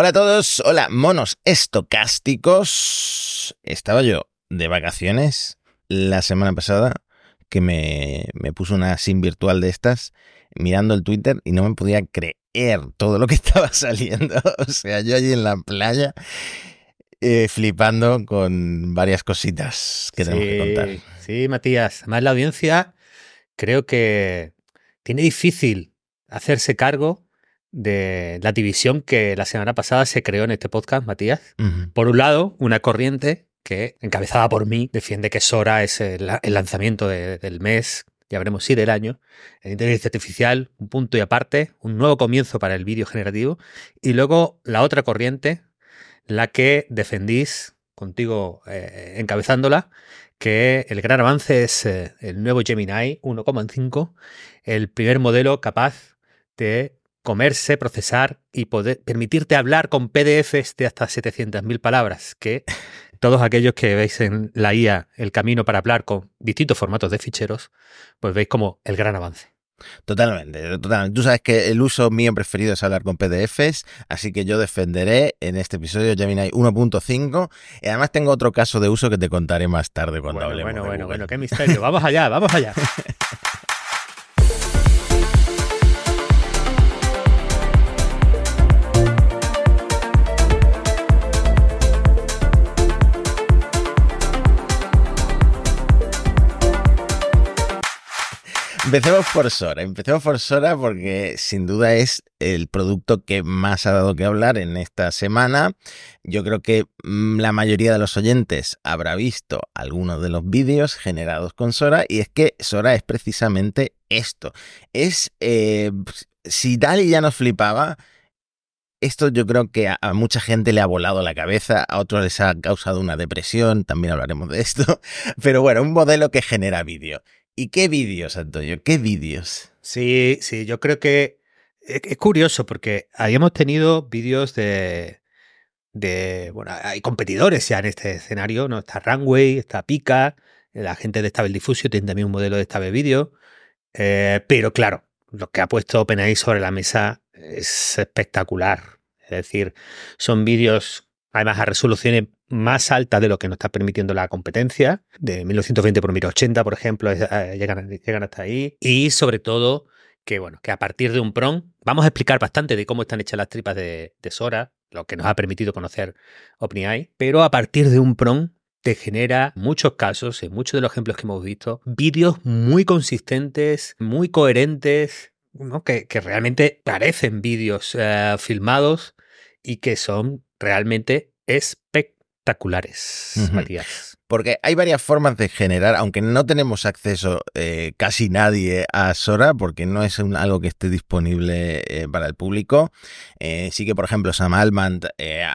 Hola a todos, hola monos estocásticos. Estaba yo de vacaciones la semana pasada que me, me puso una SIM virtual de estas mirando el Twitter y no me podía creer todo lo que estaba saliendo. O sea, yo allí en la playa eh, flipando con varias cositas que tenemos que contar. Sí, Matías. Además, la audiencia creo que tiene difícil hacerse cargo de la división que la semana pasada se creó en este podcast, Matías. Por un lado, una corriente que, encabezada por mí, defiende que Sora es el, el lanzamiento de- del mes, ya veremos si del año, en inteligencia artificial, un punto y aparte, un nuevo comienzo para el vídeo generativo. Y luego la otra corriente, la que defendís contigo eh, encabezándola, que el gran avance es eh, el nuevo Gemini 1,5, el primer modelo capaz de comerse, procesar y poder permitirte hablar con PDFs de hasta 700.000 palabras, que todos aquellos que veis en la IA el camino para hablar con distintos formatos de ficheros, pues veis como el gran avance. Totalmente, totalmente. Tú sabes que el uso mío preferido es hablar con PDFs, así que yo defenderé en este episodio Gemini 1.5 y además tengo otro caso de uso que te contaré más tarde cuando Bueno, hablemos bueno, bueno, bueno, qué misterio. Vamos allá, vamos allá. Empecemos por Sora, empecemos por Sora porque sin duda es el producto que más ha dado que hablar en esta semana. Yo creo que mm, la mayoría de los oyentes habrá visto algunos de los vídeos generados con Sora y es que Sora es precisamente esto. Es, eh, si Dali ya nos flipaba, esto yo creo que a, a mucha gente le ha volado la cabeza, a otros les ha causado una depresión, también hablaremos de esto, pero bueno, un modelo que genera vídeo. ¿Y qué vídeos, Antonio? ¿Qué vídeos? Sí, sí, yo creo que es, es curioso porque habíamos tenido vídeos de, de, bueno, hay competidores ya en este escenario, ¿no? Está Runway, está Pika, la gente de Stable Diffusio tiene también un modelo de Stable Video, eh, pero claro, lo que ha puesto OpenAI sobre la mesa es espectacular. Es decir, son vídeos además a resoluciones más altas de lo que nos está permitiendo la competencia, de 1920 por 1080, por ejemplo, eh, llegan, llegan hasta ahí. Y sobre todo, que bueno, que a partir de un prompt, vamos a explicar bastante de cómo están hechas las tripas de, de Sora, lo que nos ha permitido conocer OpenAI, pero a partir de un prompt te genera muchos casos, en muchos de los ejemplos que hemos visto, vídeos muy consistentes, muy coherentes, ¿no? que, que realmente parecen vídeos eh, filmados y que son realmente espectaculares, Ujú. Matías. Porque hay varias formas de generar, aunque no tenemos acceso eh, casi nadie a Sora, porque no es un- algo que esté disponible eh, para el público. Eh, sí que, por ejemplo, Sam Altman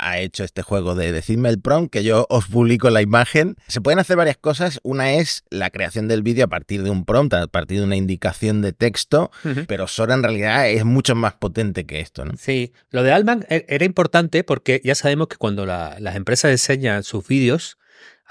ha hecho este juego de Decidme el prompt, que yo os publico la imagen. Se pueden hacer varias cosas. Una es la creación del vídeo a partir de un prompt, a partir de una indicación de texto, pero Sora en realidad es mucho más potente que esto, ¿no? Sí, lo de Altman e- era importante porque ya sabemos que cuando la- las empresas enseñan sus vídeos,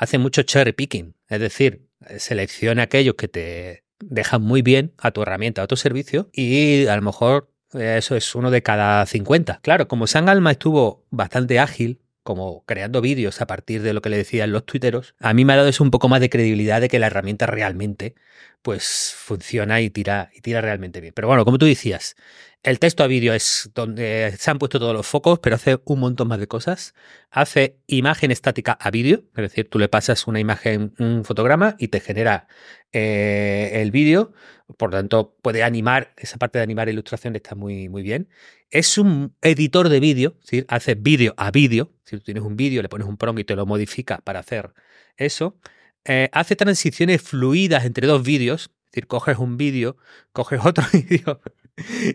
hacen mucho cherry picking, es decir, selecciona aquellos que te dejan muy bien a tu herramienta, a tu servicio, y a lo mejor eh, eso es uno de cada 50. Claro, como San Alma estuvo bastante ágil, como creando vídeos a partir de lo que le decían los tuiteros, a mí me ha dado eso un poco más de credibilidad de que la herramienta realmente pues funciona y tira, y tira realmente bien. Pero bueno, como tú decías, el texto a vídeo es donde se han puesto todos los focos, pero hace un montón más de cosas. Hace imagen estática a vídeo, es decir, tú le pasas una imagen, un fotograma y te genera eh, el vídeo. Por lo tanto, puede animar, esa parte de animar ilustración está muy, muy bien. Es un editor de vídeo, es decir, hace vídeo a vídeo. Si tú tienes un vídeo, le pones un prompt y te lo modifica para hacer eso. Eh, hace transiciones fluidas entre dos vídeos. Es decir, coges un vídeo, coges otro vídeo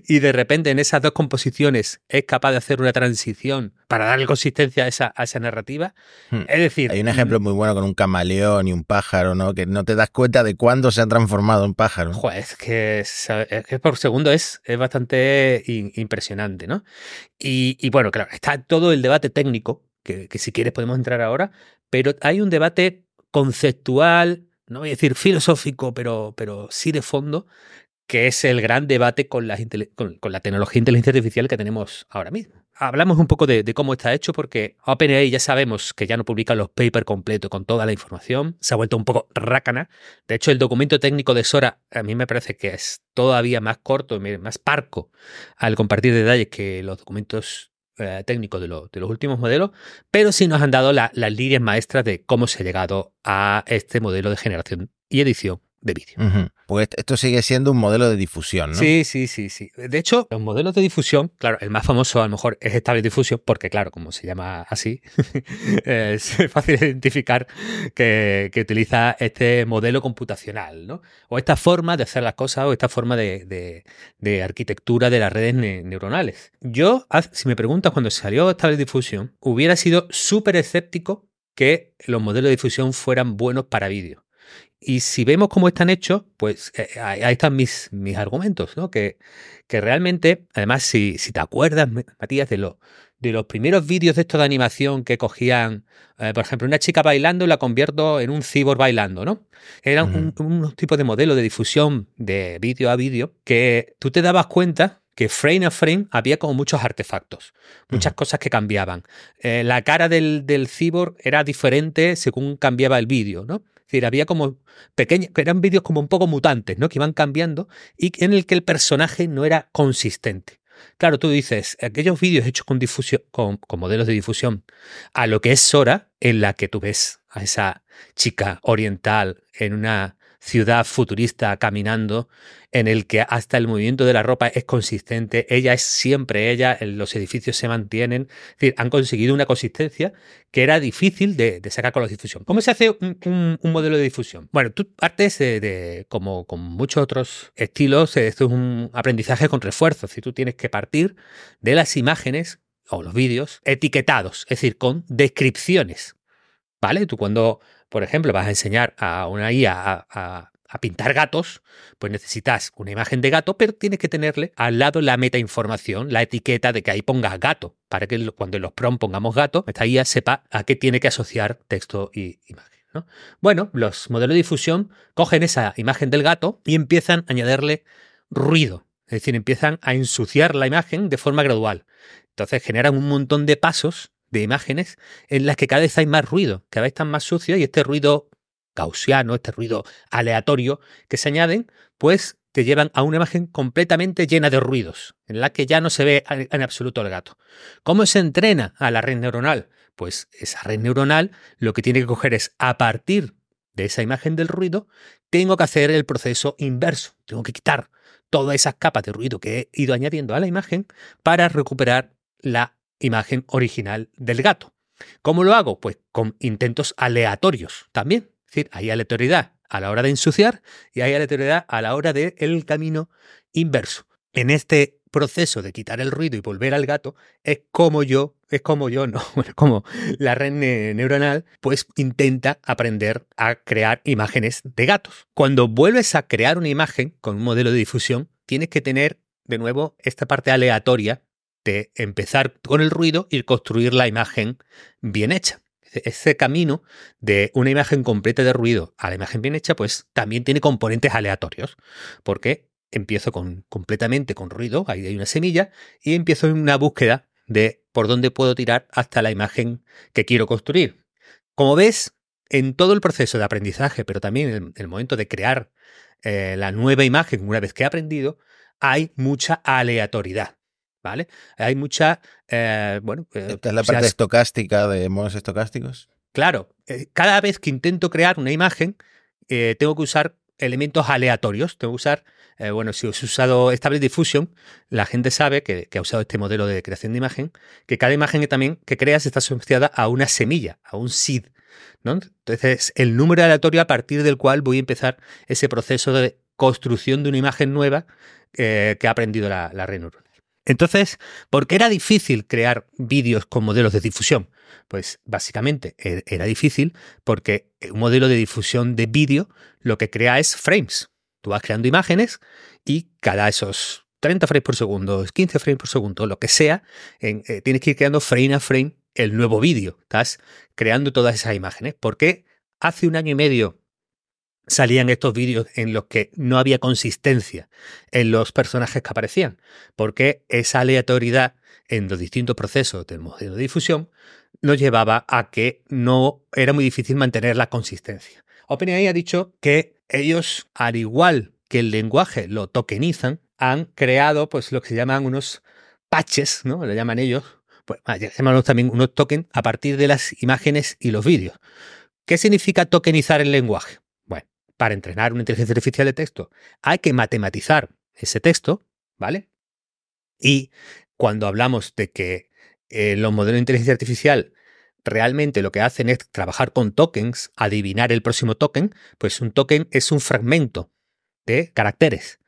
y de repente en esas dos composiciones es capaz de hacer una transición para darle consistencia a esa, a esa narrativa. Hmm. Es decir, Hay un ejemplo muy bueno con un camaleón y un pájaro, ¿no? Que no te das cuenta de cuándo se ha transformado en pájaro. Joder, es que, es, es que por segundo es, es bastante in- impresionante, ¿no? Y, y bueno, claro, está todo el debate técnico, que, que si quieres podemos entrar ahora, pero hay un debate conceptual, no voy a decir filosófico, pero, pero sí de fondo, que es el gran debate con, las con, con la tecnología de inteligencia artificial que tenemos ahora mismo. hablamos un poco de, cómo está hecho porque OpenAI ya sabemos que ya no publica los papers completos con toda la información, se ha vuelto un poco rácana. De hecho, el documento técnico de Sora a mí me parece que es todavía más corto, más parco al compartir detalles que los documentos eh, técnicos de, los últimos modelos, pero sí nos han dado las líneas maestras de cómo se ha llegado a este modelo de generación y edición de vídeo. Pues esto sigue siendo un modelo de difusión, ¿no? Sí, sí, sí, sí. De hecho, los modelos de difusión, claro, el más famoso a lo mejor es Stable Diffusion, porque claro, como se llama así, es fácil identificar que, utiliza este modelo computacional, ¿no? O esta forma de hacer las cosas o esta forma de, arquitectura de las redes neuronales. Yo, si me preguntas cuando salió Stable Diffusion, hubiera sido súper escéptico que los modelos de difusión fueran buenos para vídeo. Y si vemos cómo están hechos, pues eh, eh, ahí están mis, mis argumentos, ¿no? Que, que realmente, además, si, si te acuerdas, Matías, de, lo, de los primeros vídeos de esto de animación que cogían, eh, por ejemplo, una chica bailando y la convierto en un cyborg bailando, ¿no? Eran un, un, tipo de modelo de difusión de vídeo a vídeo que tú te dabas cuenta que frame a frame había como muchos artefactos, muchas cosas que cambiaban. la cara del, del cyborg era diferente según cambiaba el vídeo, ¿no? Es decir, había como pequeños, que eran vídeos como un poco mutantes, ¿no? Que iban cambiando y en el que el personaje no era consistente. Claro, tú dices, aquellos vídeos hechos con, difusión, con, con, modelos de difusión, a lo que es Sora, en la que tú ves a esa chica oriental en una ciudad futurista caminando en el que hasta el movimiento de la ropa es consistente, ella es siempre ella, los edificios se mantienen, es decir, han conseguido una consistencia que era difícil de, sacar con la difusión. ¿Cómo se hace un, modelo de difusión? Bueno, tú partes de, como con muchos otros estilos, esto es un aprendizaje con refuerzo, si tú tienes que partir de las imágenes o los vídeos etiquetados, es decir, con descripciones. ¿Vale? Tú cuando por ejemplo, vas a enseñar a una IA a, pintar gatos, pues necesitas una imagen de gato, pero tienes que tenerle al lado la metainformación, la etiqueta de que ahí pongas gato, para que cuando en los prom pongamos gato, esta IA sepa a qué tiene que asociar texto y imagen. Bueno, los modelos de difusión cogen esa imagen del gato y empiezan a añadirle ruido, es decir, empiezan a ensuciar la imagen de forma gradual. Entonces generan un montón de pasos de imágenes en las que cada vez hay más ruido, cada vez están más sucios y este ruido gaussiano, este ruido aleatorio que se añaden, pues te llevan a una imagen completamente llena de ruidos, en la que ya no se ve en absoluto el gato. ¿Cómo se entrena a la red neuronal? Pues esa red neuronal lo que tiene que coger es a partir de esa imagen del ruido, tengo que hacer el proceso inverso, tengo que quitar todas esas capas de ruido que he ido añadiendo a la imagen para recuperar la imagen original del gato. ¿Cómo lo hago? Pues con intentos aleatorios también. Es decir, hay aleatoriedad a la hora de ensuciar y hay aleatoriedad a la hora del el camino inverso. En este proceso de quitar el ruido y volver al gato es como yo, es como yo, no, bueno, como la red neuronal, pues intenta aprender a crear imágenes de gatos. Cuando vuelves a crear una imagen con un modelo de difusión, tienes que tener de nuevo esta parte aleatoria empezar con el ruido y construir la imagen bien hecha. Ese camino de una imagen completa de ruido a la imagen bien hecha, pues también tiene componentes aleatorios, porque empiezo completamente con ruido, ahí hay una semilla, y empiezo en una búsqueda de por dónde puedo tirar hasta la imagen que quiero construir. Como ves, en todo el proceso de aprendizaje, pero también en el momento de crear eh, la nueva imagen una vez que he aprendido, hay mucha aleatoriedad. ¿Vale? Hay mucha, eh, bueno... Eh, Esta es la parte estocástica de modos estocásticos. Claro, eh, cada vez que intento crear una imagen, tengo que usar elementos aleatorios, tengo que usar, bueno, si os he usado Stable Diffusion, la gente sabe que, ha usado este modelo de creación de imagen, que cada imagen que también que creas está asociada a una semilla, a un seed. ¿no? Entonces, el número aleatorio a partir del cual voy a empezar ese proceso de construcción de una imagen nueva que ha aprendido la, la red neuronal. Entonces, ¿por qué era difícil crear vídeos con modelos de difusión? Pues básicamente e-, era difícil porque un modelo de difusión de vídeo lo que crea es frames. Tú vas creando imágenes y cada esos 30 frames por segundo, 15 frames por segundo, lo que sea, eh, tienes que ir creando frame a frame el nuevo vídeo. Estás creando todas esas imágenes. ¿Por qué hace un año y medio salían estos vídeos en los que no había consistencia en los personajes que aparecían, porque esa aleatoriedad en los distintos procesos del modelo de difusión nos llevaba a que no era muy difícil mantener la consistencia. OpenAI ha dicho que ellos, al igual que el lenguaje lo tokenizan, han creado pues lo que se llaman unos patches, ¿no? Lo llaman ellos, pues llamamos también unos tokens a partir de las imágenes y los vídeos. ¿Qué significa tokenizar el lenguaje? Para entrenar una inteligencia artificial de texto hay que matematizar ese texto, ¿vale? Y cuando hablamos de que eh, los modelos de inteligencia artificial realmente lo que hacen es trabajar con tokens, adivinar el próximo token, pues un token es un fragmento de caracteres.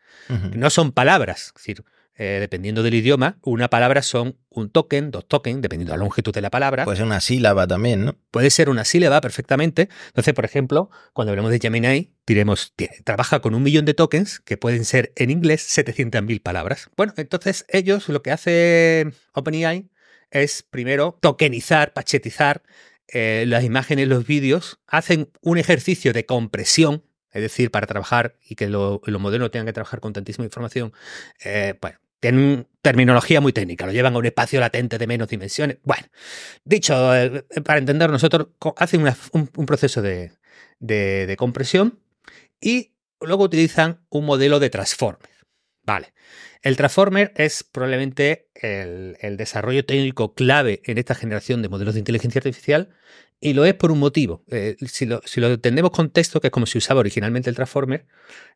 No son palabras. Es decir, eh, dependiendo del idioma, una palabra son un token, dos tokens, dependiendo de la longitud de la palabra. Puede ser una sílaba también, ¿no? Puede ser una sílaba perfectamente. Entonces, por ejemplo, cuando hablemos de Gemini, diremos, trabaja con un millón de tokens que pueden ser en inglés 700.000 palabras. Bueno, entonces ellos lo que hace OpenAI es primero tokenizar, pachetizar eh, las imágenes, los vídeos, hacen un ejercicio de compresión, es decir, para trabajar y que los modelos tengan que trabajar con tantísima información, eh, bueno, tienen terminología muy técnica, lo llevan a un espacio latente de menos dimensiones. Bueno, dicho, eh, para entender, nosotros hacen un, proceso de, de, compresión y luego utilizan un modelo de transformer. Vale. El Transformer es probablemente el, desarrollo técnico clave en esta generación de modelos de inteligencia artificial y lo es por un motivo. Eh, si, lo, si, entendemos con texto, que es como se usaba originalmente el Transformer,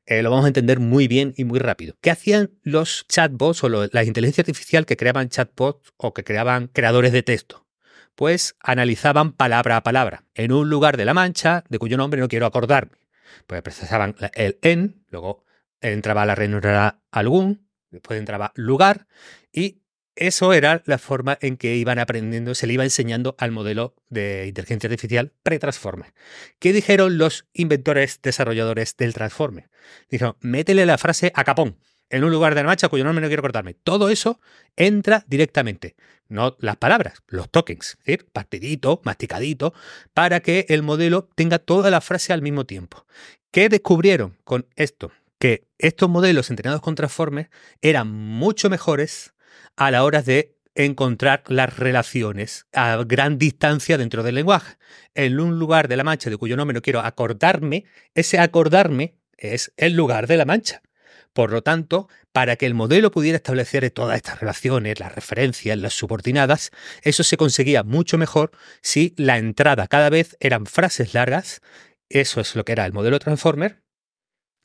eh, lo vamos a entender muy bien y muy rápido. ¿Qué hacían los chatbots o la inteligencia artificial que creaban chatbots o que creaban creadores de texto? Pues analizaban palabra a palabra. En un lugar de la mancha, de cuyo nombre no quiero acordarme. Pues procesaban el en, luego entraba la ranura algún, después entraba lugar y eso era la forma en que iban aprendiendo, se le iba enseñando al modelo de inteligencia artificial pre-transformer. ¿Qué dijeron los inventores, desarrolladores del transformer? Dijeron, métele la frase a capón en un lugar de la marcha cuyo nombre no quiero cortarme. Todo eso entra directamente, no las palabras, los tokens, es decir, partidito, masticadito, para que el modelo tenga toda la frase al mismo tiempo. ¿Qué descubrieron con esto? que estos modelos entrenados con Transformers eran mucho mejores a la hora de encontrar las relaciones a gran distancia dentro del lenguaje. En un lugar de la mancha de cuyo nombre no quiero acordarme, ese acordarme es el lugar de la mancha. Por lo tanto, para que el modelo pudiera establecer todas estas relaciones, las referencias, las subordinadas, eso se conseguía mucho mejor si la entrada cada vez eran frases largas. Eso es lo que era el modelo Transformer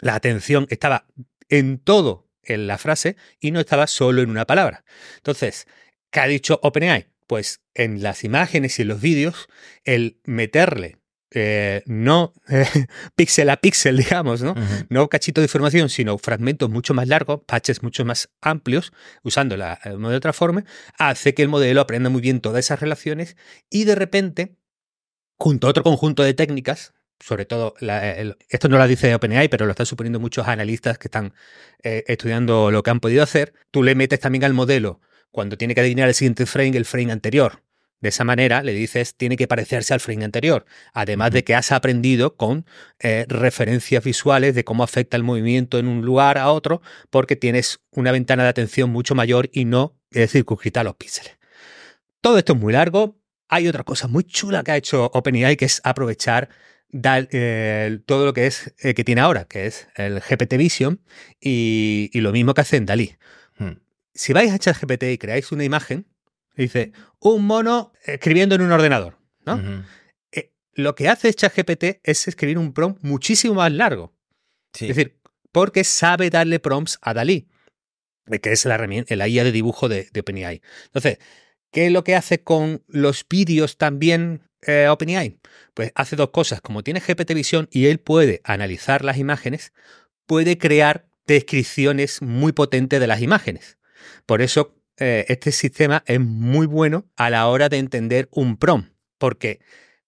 la atención estaba en todo en la frase y no estaba solo en una palabra. Entonces, ¿qué ha dicho OpenAI? Pues en las imágenes y en los vídeos, el meterle eh, no píxel a píxel, digamos, ¿no? No cachito de información, sino fragmentos mucho más largos, patches mucho más amplios, usando la, el modelo Transformer, hace que el modelo aprenda muy bien todas esas relaciones y de repente, junto a otro conjunto de técnicas, sobre todo, esto no lo dice OpenAI, pero lo están suponiendo muchos analistas que están eh, estudiando lo que han podido hacer. Tú le metes también al modelo, cuando tiene que adivinar el siguiente frame, el frame anterior. De esa manera le dices, tiene que parecerse al frame anterior. Además de que has aprendido con eh, referencias visuales de cómo afecta el movimiento en un lugar a otro, porque tienes una ventana de atención mucho mayor y no circunscrita a los píxeles. Todo esto es muy largo. Hay otra cosa muy chula que ha hecho OpenAI, que es aprovechar eh, todo lo que es eh, que tiene ahora, que es el GPT Vision y, lo mismo que hace en Dalí. Hmm. Si vais a ChatGPT y creáis una imagen, dice un mono escribiendo en un ordenador, ¿no? Eh, lo que hace ChatGPT es escribir un prompt muchísimo más largo. Es decir, porque sabe darle prompts a Dalí, que es la, la IA de dibujo de, de OpenAI. Entonces, ¿qué es lo que hace con los vídeos también eh, OpenAI? Pues hace dos cosas. Como tiene GPT Visión y él puede analizar las imágenes, puede crear descripciones muy potentes de las imágenes. Por eso eh, este sistema es muy bueno a la hora de entender un prompt, porque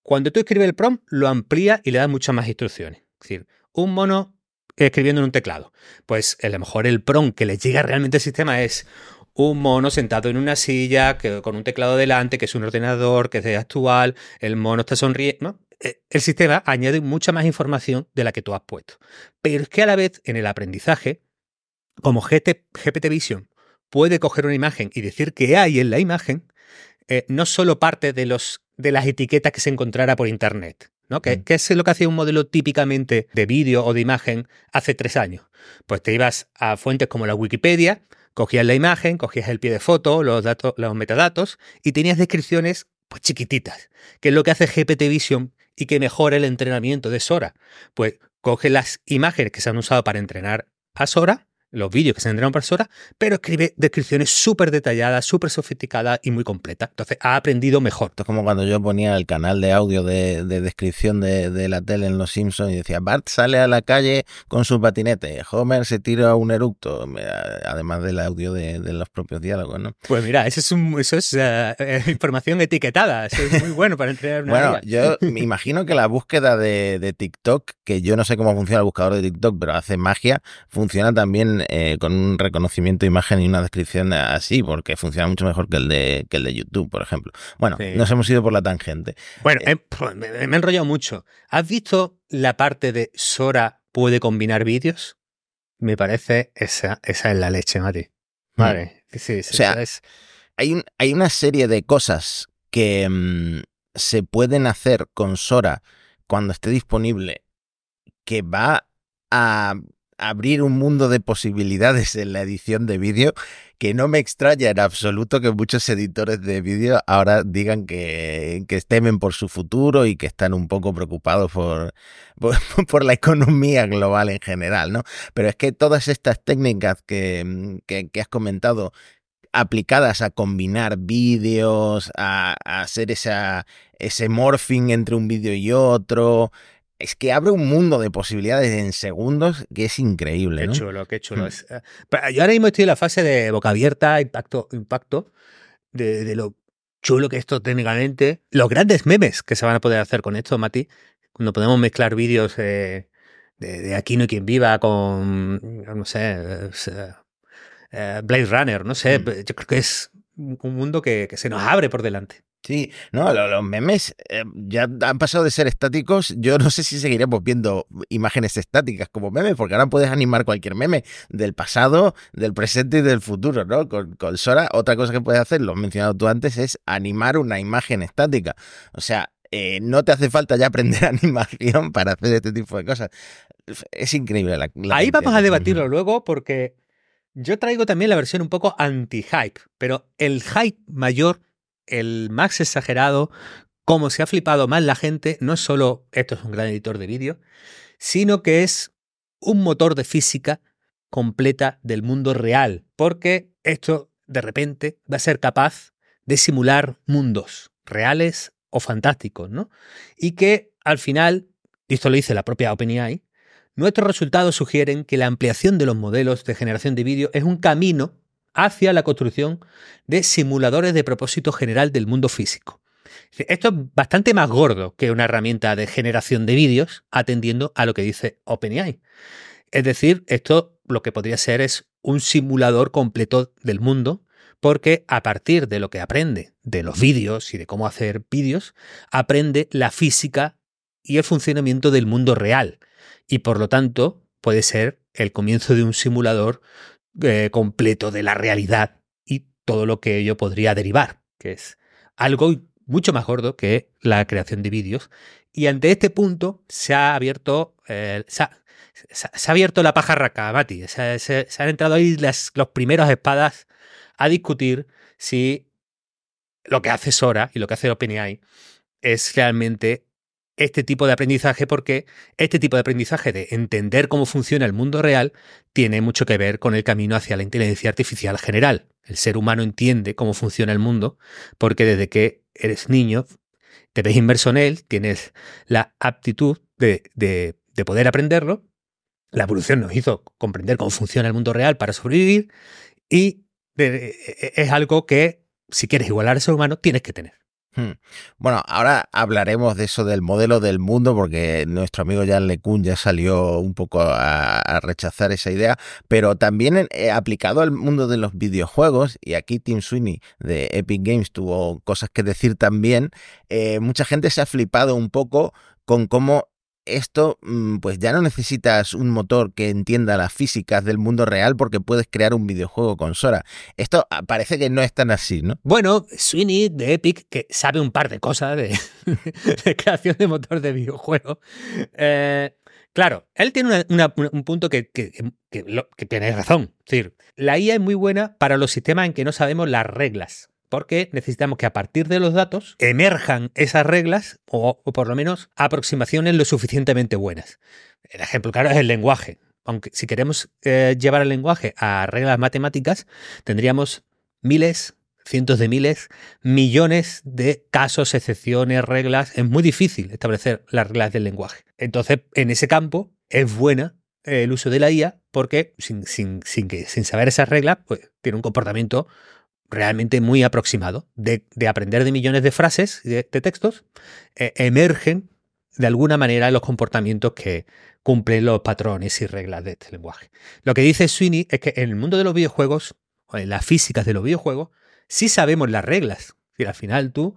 cuando tú escribes el prompt lo amplía y le da muchas más instrucciones. Es decir, un mono escribiendo en un teclado. Pues a lo mejor el prompt que le llega realmente al sistema es un mono sentado en una silla que, con un teclado delante, que es un ordenador, que es actual, el mono está sonriendo. eh, el sistema añade mucha más información de la que tú has puesto. Pero es que a la vez, en el aprendizaje, como GPT Vision puede coger una imagen y decir qué hay en la imagen, eh, no solo parte de, los, de las etiquetas que se encontrara por Internet, ¿no? ¿Qué, ¿Qué, es lo que hacía un modelo típicamente de vídeo o de imagen hace tres años? Pues te ibas a fuentes como la Wikipedia, cogías la imagen, cogías el pie de foto, los, datos, los metadatos y tenías descripciones pues chiquititas, que es lo que hace GPT Vision y que mejora el entrenamiento de Sora. Pues coge las imágenes que se han usado para entrenar a Sora los vídeos que se entrenan por hora, pero escribe descripciones súper detalladas, súper sofisticadas y muy completas. Entonces ha aprendido mejor. Esto es como cuando yo ponía el canal de audio de, descripción de, la tele en Los Simpsons y decía, Bart sale a la calle con su patinete, Homer se tira un eructo, además del audio de, los propios diálogos, ¿no? Pues mira, eso es, eso es eh, eh, información etiquetada, eso es muy bueno para entrenar una Bueno, yo me imagino que la búsqueda de, de TikTok, que yo no sé cómo funciona el buscador de TikTok, pero hace magia, funciona también eh, con un reconocimiento de imagen y una descripción así, porque funciona mucho mejor que el de, que el de YouTube, por ejemplo. Bueno, nos hemos ido por la tangente. Bueno, eh, me, he enrollado mucho. ¿Has visto la parte de Sora puede combinar vídeos? Me parece esa, esa es la leche, Mati. Hmm. Vale, sí, sí, o sea, hay, hay una serie de cosas que mm, se pueden hacer con Sora cuando esté disponible que va a abrir un mundo de posibilidades en la edición de vídeo que no me extraña en absoluto que muchos editores de vídeo ahora digan que, temen por su futuro y que están un poco preocupados por, la economía global en general, ¿no? Pero es que todas estas técnicas que, has comentado aplicadas a combinar vídeos, a, hacer ese morphing entre un vídeo y otro, es que abre un mundo de posibilidades en segundos que es increíble. Qué chulo, qué chulo. Hmm. Eh, yo ahora mismo estoy en la fase de boca abierta, impacto, impacto de, lo chulo que esto técnicamente. Los grandes memes que se van a poder hacer con esto, Mati, cuando podemos mezclar vídeos de, de, Aquí no hay quien viva con, no sé, eh, Blade Runner, no sé, hmm. yo creo que es un mundo que se nos abre por delante. Sí, no, los, memes eh, ya han pasado de ser estáticos. Yo no sé si seguiremos viendo imágenes estáticas como memes, porque ahora puedes animar cualquier meme del pasado, del presente y del futuro, ¿no? Con, con Sora, otra cosa que puedes hacer, lo has mencionado tú antes, es animar una imagen estática. O sea, eh, no te hace falta ya aprender animación para hacer este tipo de cosas. Es increíble la, Ahí vamos a debatirlo luego porque yo traigo también la versión un poco anti-hype, pero el hype mayor el más exagerado, cómo se ha flipado más la gente, no es solo esto es un gran editor de vídeo, sino que es un motor de física completa del mundo real, porque esto de repente va a ser capaz de simular mundos reales o fantásticos, ¿no? Y que al final, y esto lo dice la propia OpenAI, nuestros resultados sugieren que la ampliación de los modelos de generación de vídeo es un camino hacia la construcción de simuladores de propósito general del mundo físico. Esto es bastante más gordo que una herramienta de generación de vídeos atendiendo a lo que dice OpenAI. Es decir, esto lo que podría ser es un simulador completo del mundo, porque a partir de lo que aprende de los vídeos y de cómo hacer vídeos, aprende la física y el funcionamiento del mundo real. Y por lo tanto, puede ser el comienzo de un simulador eh, completo de la realidad y todo lo que ello podría derivar, que es algo mucho más gordo que la creación de vídeos. Y ante este punto se ha abierto, eh, se, ha, abierto la pajarraca, Mati. Se, han entrado ahí las los primeros espadas a discutir si lo que hace Sora y lo que hace OpenAI es realmente este tipo de aprendizaje porque este tipo de aprendizaje de entender cómo funciona el mundo real tiene mucho que ver con el camino hacia la inteligencia artificial general. El ser humano entiende cómo funciona el mundo porque desde que eres niño te ves inmerso en él, tienes la aptitud de, de, poder aprenderlo. La evolución nos hizo comprender cómo funciona el mundo real para sobrevivir y es algo que si quieres igualar al ser humano tienes que tener. Hmm. Bueno, ahora hablaremos de eso del modelo del mundo, porque nuestro amigo Jan LeCun ya salió un poco a, rechazar esa idea, pero también eh, aplicado al mundo de los videojuegos, y aquí Tim Sweeney de Epic Games tuvo cosas que decir también, eh, mucha gente se ha flipado un poco con cómo esto, mm, pues ya no necesitas un motor que entienda las físicas del mundo real porque puedes crear un videojuego con Sora. Esto ah, parece que no es tan así, ¿no? Bueno, Sweeney de Epic, que sabe un par de cosas de, creación de motor de videojuego. Eh, claro, él tiene un punto que, que, que tiene razón. Es decir, la IA es muy buena para los sistemas en que no sabemos las reglas porque necesitamos que a partir de los datos emerjan esas reglas o, por lo menos aproximaciones lo suficientemente buenas. El ejemplo claro es el lenguaje. Aunque si queremos eh, llevar el lenguaje a reglas matemáticas, tendríamos miles, cientos de miles, millones de casos, excepciones, reglas. Es muy difícil establecer las reglas del lenguaje. Entonces, en ese campo es buena el uso de la IA porque sin, sin, sin, que, sin saber esas reglas, pues tiene un comportamiento realmente muy aproximado de, aprender de millones de frases, de, de textos, eh, emergen de alguna manera los comportamientos que cumplen los patrones y reglas de este lenguaje. Lo que dice Sweeney es que en el mundo de los videojuegos, o en las físicas de los videojuegos, sí sabemos las reglas. Es al final tú,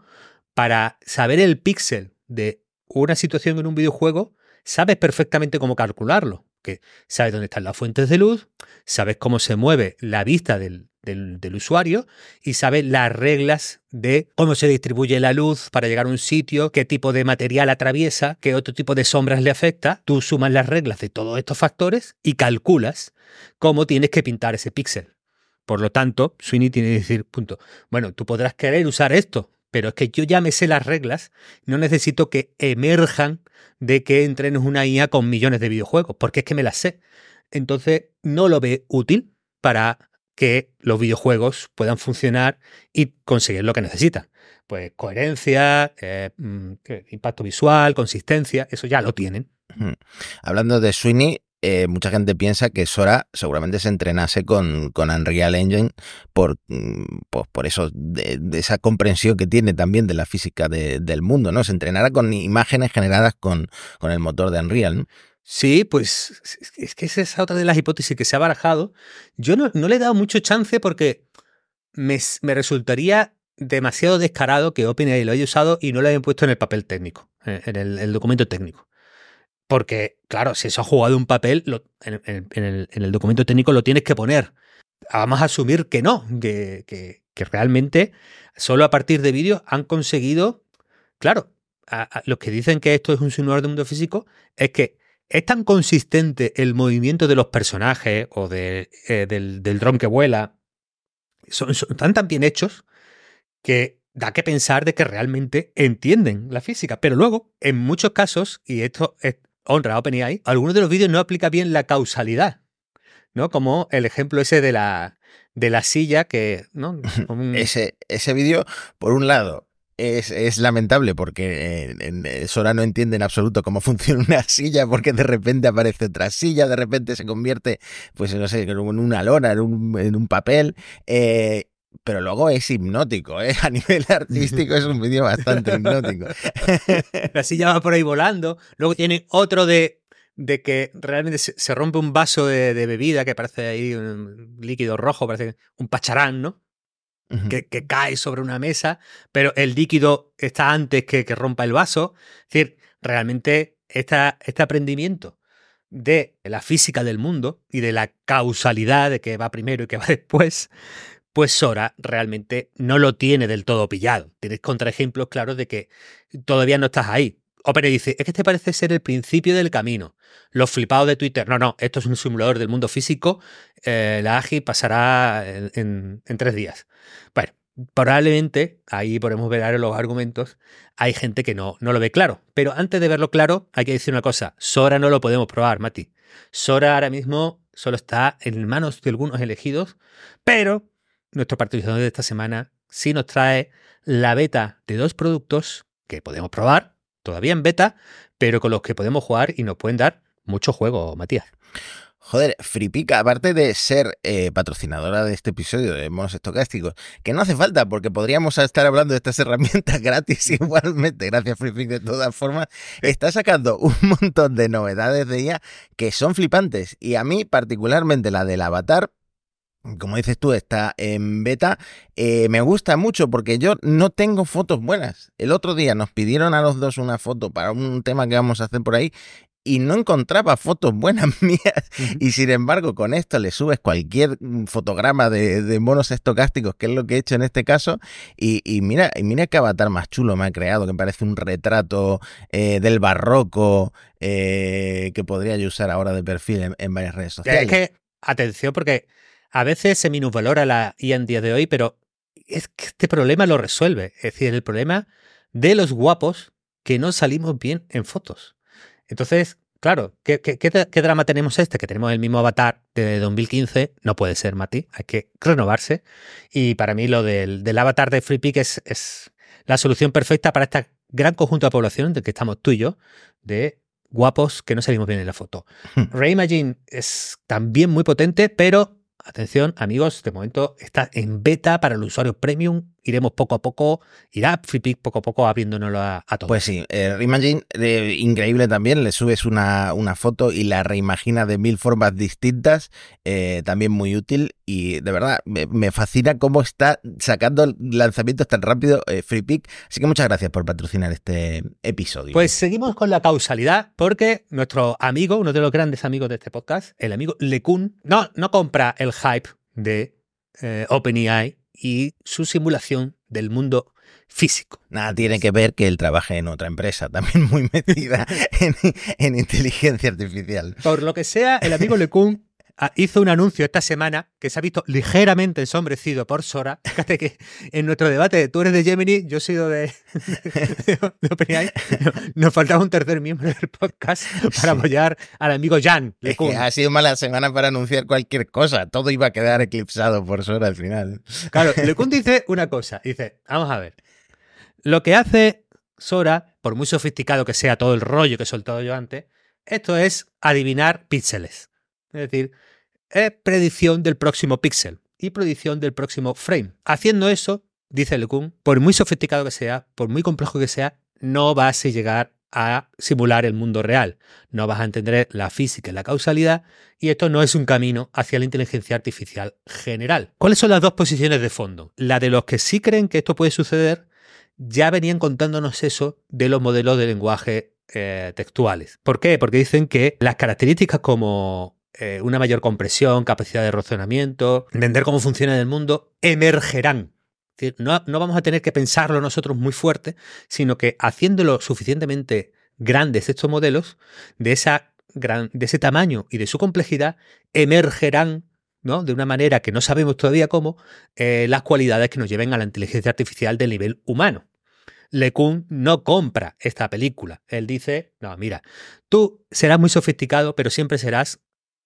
para saber el píxel de una situación en un videojuego, sabes perfectamente cómo calcularlo. Que sabes dónde están las fuentes de luz, sabes cómo se mueve la vista del, del, usuario y sabe las reglas de cómo se distribuye la luz para llegar a un sitio, qué tipo de material atraviesa, qué otro tipo de sombras le afecta. Tú sumas las reglas de todos estos factores y calculas cómo tienes que pintar ese píxel. Por lo tanto, Sweeney tiene que decir, punto, bueno, tú podrás querer usar esto, pero es que yo ya me sé las reglas, no necesito que emerjan de que entrenes una IA con millones de videojuegos, porque es que me las sé. Entonces, no lo ve útil para que los videojuegos puedan funcionar y conseguir lo que necesitan. Pues coherencia, eh, mm, impacto visual, consistencia, eso ya lo tienen. Hablando de Sweeney, eh, mucha gente piensa que Sora seguramente se entrenase con, con Unreal Engine por, mm, pues por eso, de, esa comprensión que tiene también de la física del mundo, ¿no? Se entrenara con imágenes generadas con, con el motor de Unreal. Sí, pues es que esa es otra de las hipótesis que se ha barajado. Yo no, le he dado mucho chance porque me, resultaría demasiado descarado que OpenAI lo haya usado y no lo hayan puesto en el papel técnico, en el, documento técnico. Porque, claro, si eso ha jugado un papel, en, el, documento técnico lo tienes que poner. Vamos a asumir que no, que, realmente solo a partir de vídeos han conseguido, claro, los que dicen que esto es un simulador de mundo físico, es que es tan consistente el movimiento de los personajes o de, eh, del, dron que vuela, son, tan, tan bien hechos que da que pensar de que realmente entienden la física. Pero luego, en muchos casos, y esto es honra a OpenAI, algunos de los vídeos no aplica bien la causalidad. ¿no? Como el ejemplo ese de la, de la silla que, ¿no? Ese, ese vídeo, por un lado, es, lamentable porque en, Sora no entiende en absoluto cómo funciona una silla porque de repente aparece otra silla, de repente se convierte, pues no sé, en una lona, en un, en un papel. Eh, pero luego es hipnótico, ¿eh? a nivel artístico es un vídeo bastante hipnótico. La silla va por ahí volando, luego tiene otro de, de que realmente se, rompe un vaso de, de, bebida que parece ahí un líquido rojo, parece un pacharán, ¿no? Que, cae sobre una mesa, pero el líquido está antes que, que rompa el vaso. Es decir, realmente esta, este aprendimiento de la física del mundo y de la causalidad de que va primero y que va después, pues Sora realmente no lo tiene del todo pillado. Tienes contraejemplos claros de que todavía no estás ahí. Opera dice, es que este parece ser el principio del camino. Los flipados de Twitter, no, no, esto es un simulador del mundo físico, eh, la AGI pasará en, tres días. Bueno, probablemente, ahí podemos ver los argumentos, hay gente que no, no lo ve claro. Pero antes de verlo claro, hay que decir una cosa, Sora no lo podemos probar, Mati. Sora ahora mismo solo está en manos de algunos elegidos, pero nuestro participante de esta semana sí nos trae la beta de dos productos que podemos probar todavía en beta, pero con los que podemos jugar y nos pueden dar mucho juego, Matías. Joder, Fripica, aparte de ser eh, patrocinadora de este episodio de monos estocásticos, que no hace falta porque podríamos estar hablando de estas herramientas gratis igualmente, gracias Fripica de todas formas, está sacando un montón de novedades de ella que son flipantes. Y a mí particularmente la del avatar como dices tú, está en beta. Eh, me gusta mucho porque yo no tengo fotos buenas. El otro día nos pidieron a los dos una foto para un tema que vamos a hacer por ahí y no encontraba fotos buenas mías. Y sin embargo, con esto le subes cualquier fotograma de, monos estocásticos, que es lo que he hecho en este caso. Y, mira, y mira qué avatar más chulo me ha creado, que parece un retrato eh, del barroco eh, que podría yo usar ahora de perfil en, varias redes sociales. Es que, atención, porque a veces se minusvalora la IA en día de hoy, pero es que este problema lo resuelve. Es decir, el problema de los guapos que no salimos bien en fotos. Entonces, claro, ¿qué, drama tenemos este? Que tenemos el mismo avatar de 2015. No puede ser, Mati. Hay que renovarse. Y para mí lo del, avatar de FreePic es, es la solución perfecta para este gran conjunto de población del que estamos tú y yo, de guapos que no salimos bien en la foto. Hmm. Reimagine es también muy potente, pero atención, amigos, de momento está en beta para el usuario premium iremos poco a poco, irá FreePic poco a poco abriéndonos a, a todos. Pues sí, eh, Reimagine, eh, increíble también, le subes una, una, foto y la reimagina de mil formas distintas, eh, también muy útil y de verdad me, fascina cómo está sacando lanzamientos tan rápido FreePic, así que muchas gracias por patrocinar este episodio. Pues seguimos con la causalidad porque nuestro amigo, uno de los grandes amigos de este podcast, el amigo Lekun, no, no compra el hype de OpenAI y su simulación del mundo físico. Nada tiene que ver que él trabaje en otra empresa también muy metida en, inteligencia artificial. Por lo que sea, el amigo LeCun hizo un anuncio esta semana que se ha visto ligeramente ensombrecido por Sora. Fíjate que en nuestro debate, tú eres de Gemini, yo he sido de, OpenAI. Nos faltaba un tercer miembro del podcast para apoyar al amigo Jan. ha sido mala semana para anunciar cualquier cosa. Todo iba a quedar eclipsado por Sora al final. Claro, LeCun dice una cosa. Dice, vamos a ver. Lo que hace Sora, por muy sofisticado que sea todo el rollo que he soltado yo antes, esto es adivinar píxeles. Es decir, es predicción del próximo píxel y predicción del próximo frame. Haciendo eso, dice LeCun, por muy sofisticado que sea, por muy complejo que sea, no vas a llegar a simular el mundo real. No vas a entender la física y la causalidad y esto no es un camino hacia la inteligencia artificial general. ¿Cuáles son las dos posiciones de fondo? La de los que sí creen que esto puede suceder ya venían contándonos eso de los modelos de lenguaje eh, textuales. ¿Por qué? Porque dicen que las características como eh, una mayor compresión, capacidad de razonamiento, entender cómo funciona el mundo, emergerán. no, vamos a tener que pensarlo nosotros muy fuerte, sino que haciéndolo suficientemente grandes estos modelos, de, esa gran, de ese tamaño y de su complejidad, emergerán ¿no? de una manera que no sabemos todavía cómo, eh, las cualidades que nos lleven a la inteligencia artificial del nivel humano. LeCun no compra esta película. Él dice, no, mira, tú serás muy sofisticado, pero siempre serás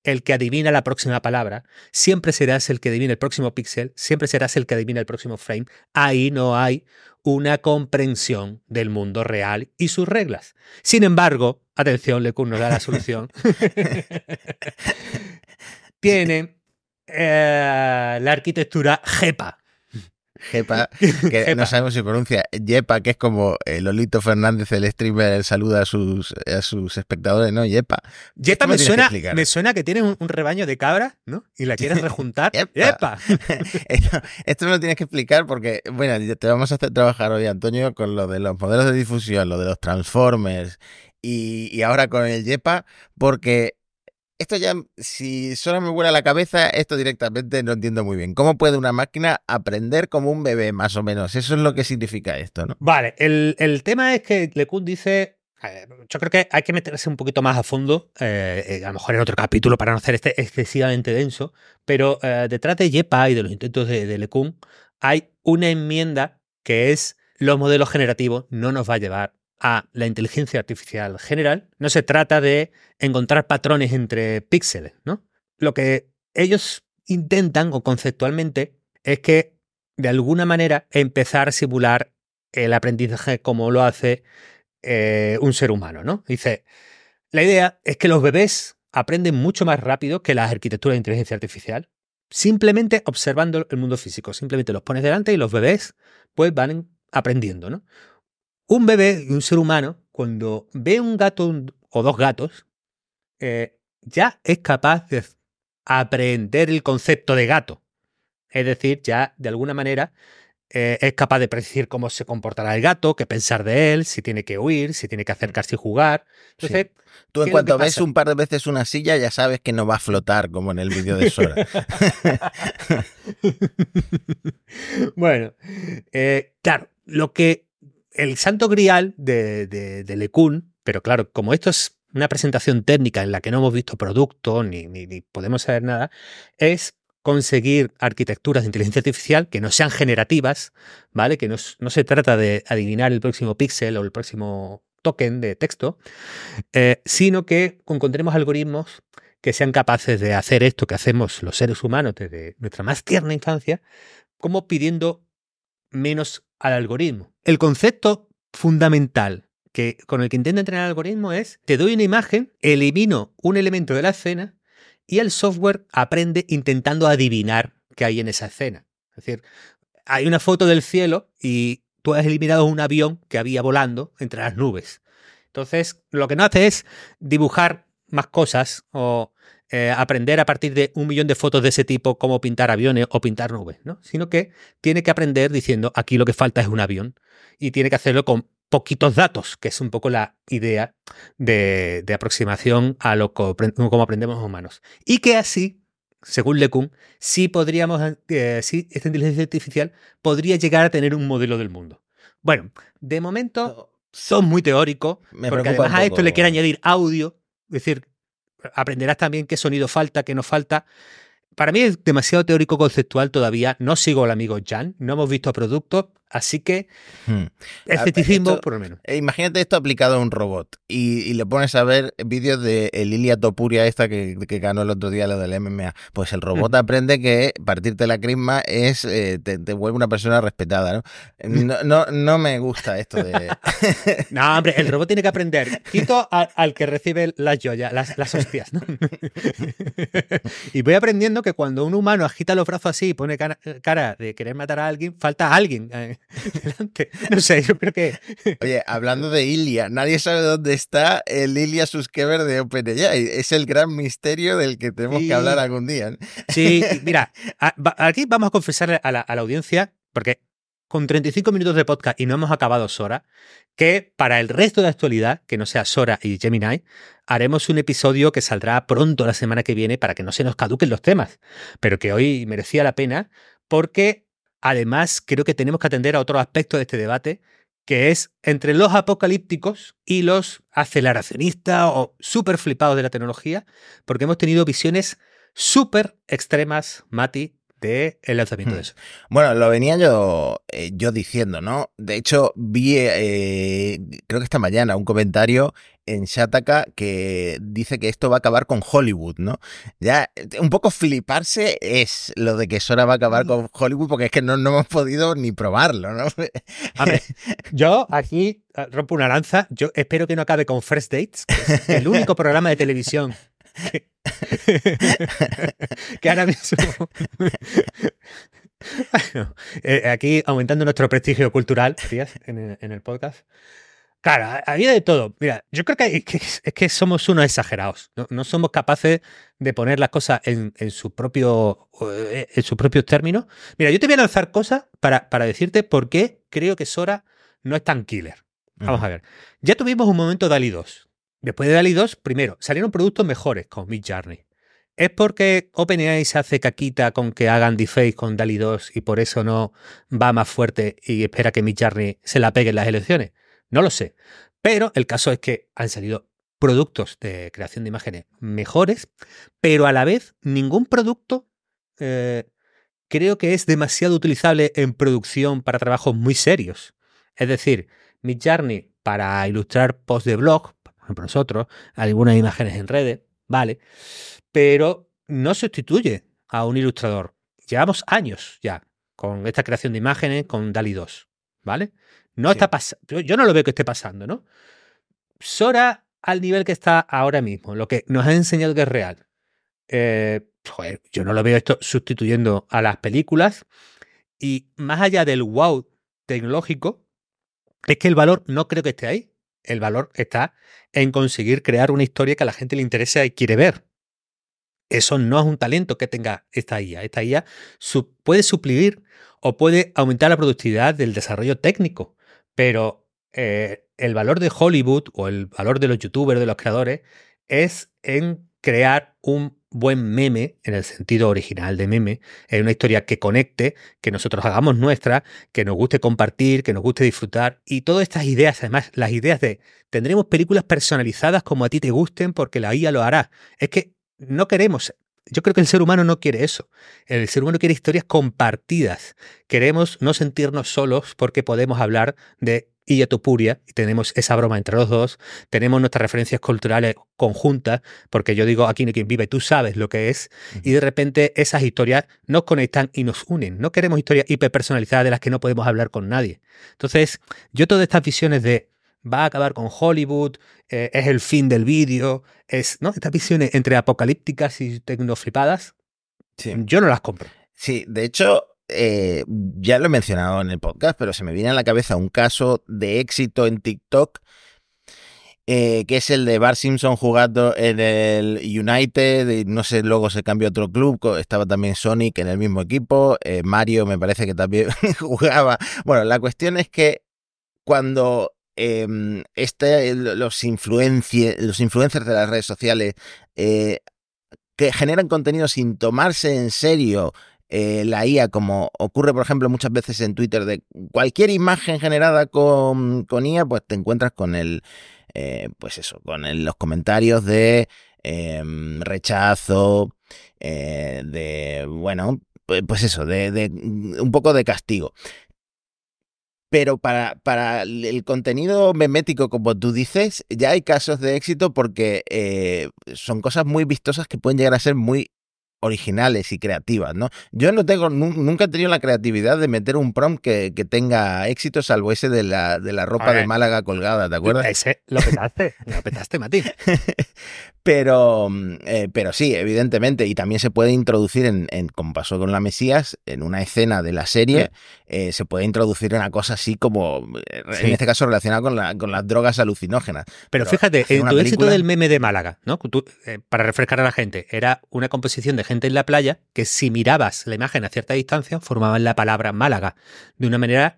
el que adivina la próxima palabra, siempre serás el que adivina el próximo píxel, siempre serás el que adivina el próximo frame. Ahí no hay una comprensión del mundo real y sus reglas. Sin embargo, atención, Lecun nos da la solución. Tiene eh, la arquitectura GEPA. Jepa, que no sabemos si pronuncia Yepa, que es como el Lolito Fernández, el streamer, el saluda a sus, a sus espectadores, ¿no? Yepa. Yepa me, suena, me suena que tiene un, rebaño de cabras, ¿no? Y la quieres rejuntar. Yepa. esto, me lo tienes que explicar porque, bueno, te vamos a hacer trabajar hoy, Antonio, con lo de los modelos de difusión, lo de los transformers y, y ahora con el Yepa, porque esto ya, si solo me vuela la cabeza, esto directamente no entiendo muy bien. ¿Cómo puede una máquina aprender como un bebé, más o menos? Eso es lo que significa esto, ¿no? Vale, el, tema es que LeCun dice eh, yo creo que hay que meterse un poquito más a fondo, eh, eh, a lo mejor en otro capítulo para no hacer este excesivamente denso, pero detrás de Yepa y de los intentos de, de LeCun hay una enmienda que es los modelos generativos no nos va a llevar a la inteligencia artificial general, no se trata de encontrar patrones entre píxeles, ¿no? Lo que ellos intentan, o conceptualmente, es que de alguna manera empezar a simular el aprendizaje como lo hace eh, un ser humano, ¿no? Dice, la idea es que los bebés aprenden mucho más rápido que las arquitecturas de inteligencia artificial. Simplemente observando el mundo físico. Simplemente los pones delante y los bebés pues van aprendiendo, ¿no? Un bebé y un ser humano, cuando ve un gato o dos gatos, eh, ya es capaz de aprender el concepto de gato. Es decir, ya de alguna manera eh, es capaz de predecir cómo se comportará el gato, qué pensar de él, si tiene que huir, si tiene que acercarse y jugar. Entonces, Tú en cuanto ves un par de veces una silla ya sabes que no va a flotar como en el vídeo de Sora. bueno, eh, claro, lo que el santo grial de, de, Lecun, pero claro, como esto es una presentación técnica en la que no hemos visto producto ni, podemos saber nada, es conseguir arquitecturas de inteligencia artificial que no sean generativas, ¿vale? Que no, no se trata de adivinar el próximo píxel o el próximo token de texto, eh, sino que encontremos algoritmos que sean capaces de hacer esto que hacemos los seres humanos desde nuestra más tierna infancia, como pidiendo menos al algoritmo. El concepto fundamental que, con el que intento entrenar el algoritmo es, te doy una imagen, elimino un elemento de la escena y el software aprende intentando adivinar qué hay en esa escena. Es decir, hay una foto del cielo y tú has eliminado un avión que había volando entre las nubes. Entonces, lo que no hace es dibujar más cosas o eh, aprender a partir de un millón de fotos de ese tipo cómo pintar aviones o pintar nubes, ¿no? Sino que tiene que aprender diciendo aquí lo que falta es un avión y tiene que hacerlo con poquitos datos, que es un poco la idea de, de aproximación a lo que, como aprendemos humanos. Y que así, según LeCun, sí podríamos, eh, sí, esta inteligencia artificial podría llegar a tener un modelo del mundo. Bueno, de momento son muy teóricos, porque además a esto le quiere añadir audio, es decir, aprenderás también qué sonido falta, qué no falta. Para mí es demasiado teórico conceptual todavía. No sigo al amigo Jan, no hemos visto productos, así que Hmm. escepticismo esto- por lo menos. Eh, Imagínate esto aplicado a un robot y, y le pones a ver vídeos de Lilia Topuria esta que, que ganó el otro día lo del MMA. Pues el robot aprende que partirte la crisma es eh, te, te vuelve una persona respetada, ¿no? No, no, no me gusta esto de... No, hombre, el robot tiene que aprender. Quito a- al que recibe las joyas, las, las hostias. ¿no? y voy aprendiendo que cuando un humano agita los brazos así y pone cara, cara de querer matar a alguien, falta alguien eh, delante. No sé, yo creo que. Oye, hablando de Ilia, nadie sabe dónde está el Ilia Suskever de OpenAI. Es el gran misterio del que tenemos Sí. que hablar algún día. ¿no? Sí, mira, aquí vamos a confesarle a la, a la audiencia, porque con 35 minutos de podcast y no hemos acabado Sora, que para el resto de actualidad, que no sea Sora y Gemini, haremos un episodio que saldrá pronto la semana que viene para que no se nos caduquen los temas, pero que hoy merecía la pena porque además creo que tenemos que atender a otro aspecto de este debate, que es entre los apocalípticos y los aceleracionistas o súper flipados de la tecnología, porque hemos tenido visiones súper extremas, Mati, del lanzamiento de Hmm. eso. Bueno, lo venía yo, eh, yo diciendo, ¿no? De hecho, vi, eh, creo que esta mañana, un comentario en Shataka que dice que esto va a acabar con Hollywood, ¿no? Ya, eh, un poco fliparse es lo de que Sora va a acabar con Hollywood porque es que no, no hemos podido ni probarlo, ¿no? Hombre, yo aquí rompo una lanza. Yo espero que no acabe con First Dates, que es el único programa de televisión que, que ahora mismo. Bueno, eh, aquí aumentando nuestro prestigio cultural, en el, en el podcast. Claro, había de todo. Mira, yo creo que, es que somos unos exagerados. No, no somos capaces de poner las cosas en, en su propio, eh, en sus propios términos. Mira, yo te voy a lanzar cosas para, para decirte por qué creo que Sora no es tan killer. Vamos a ver. Ya tuvimos un momento DALI 2. Después de DALI 2, primero, salieron productos mejores con Mid Journey. ¿Es porque OpenAI se hace caquita con que hagan deepfake con DALI 2 y por eso no va más fuerte y espera que Mid Journey se la pegue en las elecciones? No lo sé. Pero el caso es que han salido productos de creación de imágenes mejores, pero a la vez ningún producto eh, creo que es demasiado utilizable en producción para trabajos muy serios. Es decir, Midjourney para ilustrar posts de blog, ejemplo nosotros, algunas imágenes en redes, vale, pero no sustituye a un ilustrador. Llevamos años ya con esta creación de imágenes con DALI 2, ¿vale? No Sí. está pasando, yo no lo veo que esté pasando, ¿no? Sora al nivel que está ahora mismo, lo que nos ha enseñado que es real, eh, joder, yo no lo veo esto sustituyendo a las películas. Y más allá del wow tecnológico, es que el valor no creo que esté ahí. El valor está en conseguir crear una historia que a la gente le interesa y quiere ver. Eso no es un talento que tenga esta IA. Esta IA puede suplir o puede aumentar la productividad del desarrollo técnico, pero eh, el valor de Hollywood o el valor de los youtubers, de los creadores, es en crear un buen meme, en el sentido original de meme, en una historia que conecte, que nosotros hagamos nuestra, que nos guste compartir, que nos guste disfrutar. Y todas estas ideas, además, las ideas de tendremos películas personalizadas como a ti te gusten porque la IA lo hará. Es que no queremos yo creo que el ser humano no quiere eso. El ser humano quiere historias compartidas. Queremos no sentirnos solos porque podemos hablar de y Tupuria, y tenemos esa broma entre los dos, tenemos nuestras referencias culturales conjuntas, porque yo digo aquí no quien vive, tú sabes lo que es, y de repente esas historias nos conectan y nos unen. No queremos historias hiperpersonalizadas de las que no podemos hablar con nadie. Entonces, yo todas estas visiones de va a acabar con Hollywood, eh, es el fin del vídeo, es, ¿no? Estas visiones entre apocalípticas y tecnoflipadas, yo no las compro. Sí, de hecho, eh, ya lo he mencionado en el podcast, pero se me viene a la cabeza un caso de éxito en TikTok. Eh, que es el de Bar Simpson jugando en el United, no sé, luego se cambió a otro club, estaba también Sonic en el mismo equipo, eh, Mario me parece que también jugaba. Bueno, la cuestión es que cuando em, este, los, los influencers de las redes sociales que generan contenido sin tomarse en serio eh, la IA, como ocurre, por ejemplo, muchas veces en Twitter, de cualquier imagen generada con, con IA, pues te encuentras con el, eh, pues eso, con los comentarios de em, rechazo, eh, de, bueno, pues eso, de, de, un poco de castigo. Pero para, para, el contenido memético, como tú dices, ya hay casos de éxito porque son cosas muy vistosas que pueden llegar a ser muy originales y creativas, ¿no? Yo no tengo, nunca he tenido la creatividad de meter un prompt que, que tenga éxito, salvo ese de la, de la ropa de Málaga colgada, ¿te acuerdas? Ese lo petaste, lo petaste, Mati. pero, mm, eh, pero sí, evidentemente, y también se puede introducir, en, en, como pasó con la Mesías, en una escena de la serie, eh, se puede introducir una cosa así como, eh, en este caso relacionada con, la, con las drogas alucinógenas. Pero, fíjate, en tu éxito del meme de Málaga, ¿no? para refrescar a la gente, era una composición de gente en la playa que si mirabas la imagen a cierta distancia formaban la palabra Málaga de una manera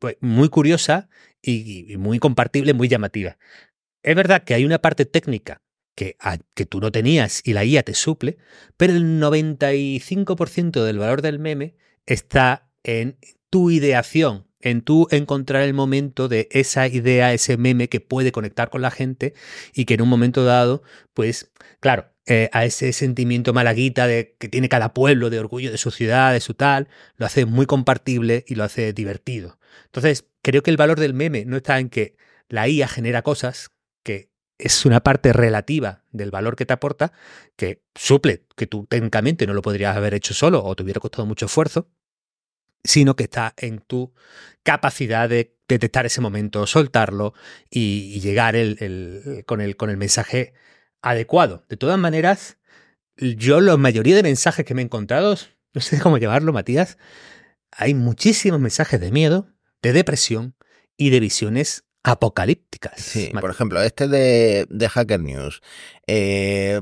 pues, muy curiosa y, muy compartible, muy llamativa. Es verdad que hay una parte técnica que, que tú no tenías y la IA te suple, pero el 95% del valor del meme está en tu ideación, en tú encontrar el momento de esa idea, ese meme que puede conectar con la gente y que en un momento dado, pues, claro, eh, a ese sentimiento malaguita de, que tiene cada pueblo de orgullo de su ciudad, de su tal, lo hace muy compartible y lo hace divertido. Entonces, creo que el valor del meme no está en que la IA genera cosas, que es una parte relativa del valor que te aporta, que suple que tú técnicamente no lo podrías haber hecho solo o te hubiera costado mucho esfuerzo, sino que está en tu capacidad de detectar ese momento, soltarlo y, llegar con, el, con el mensaje adecuado. De todas maneras, yo la mayoría de mensajes que me he encontrado, no sé cómo llevarlo, Matías, hay muchísimos mensajes de miedo, de depresión y de visiones apocalípticas. Sí, por ejemplo, este de, de Hacker News. Eh,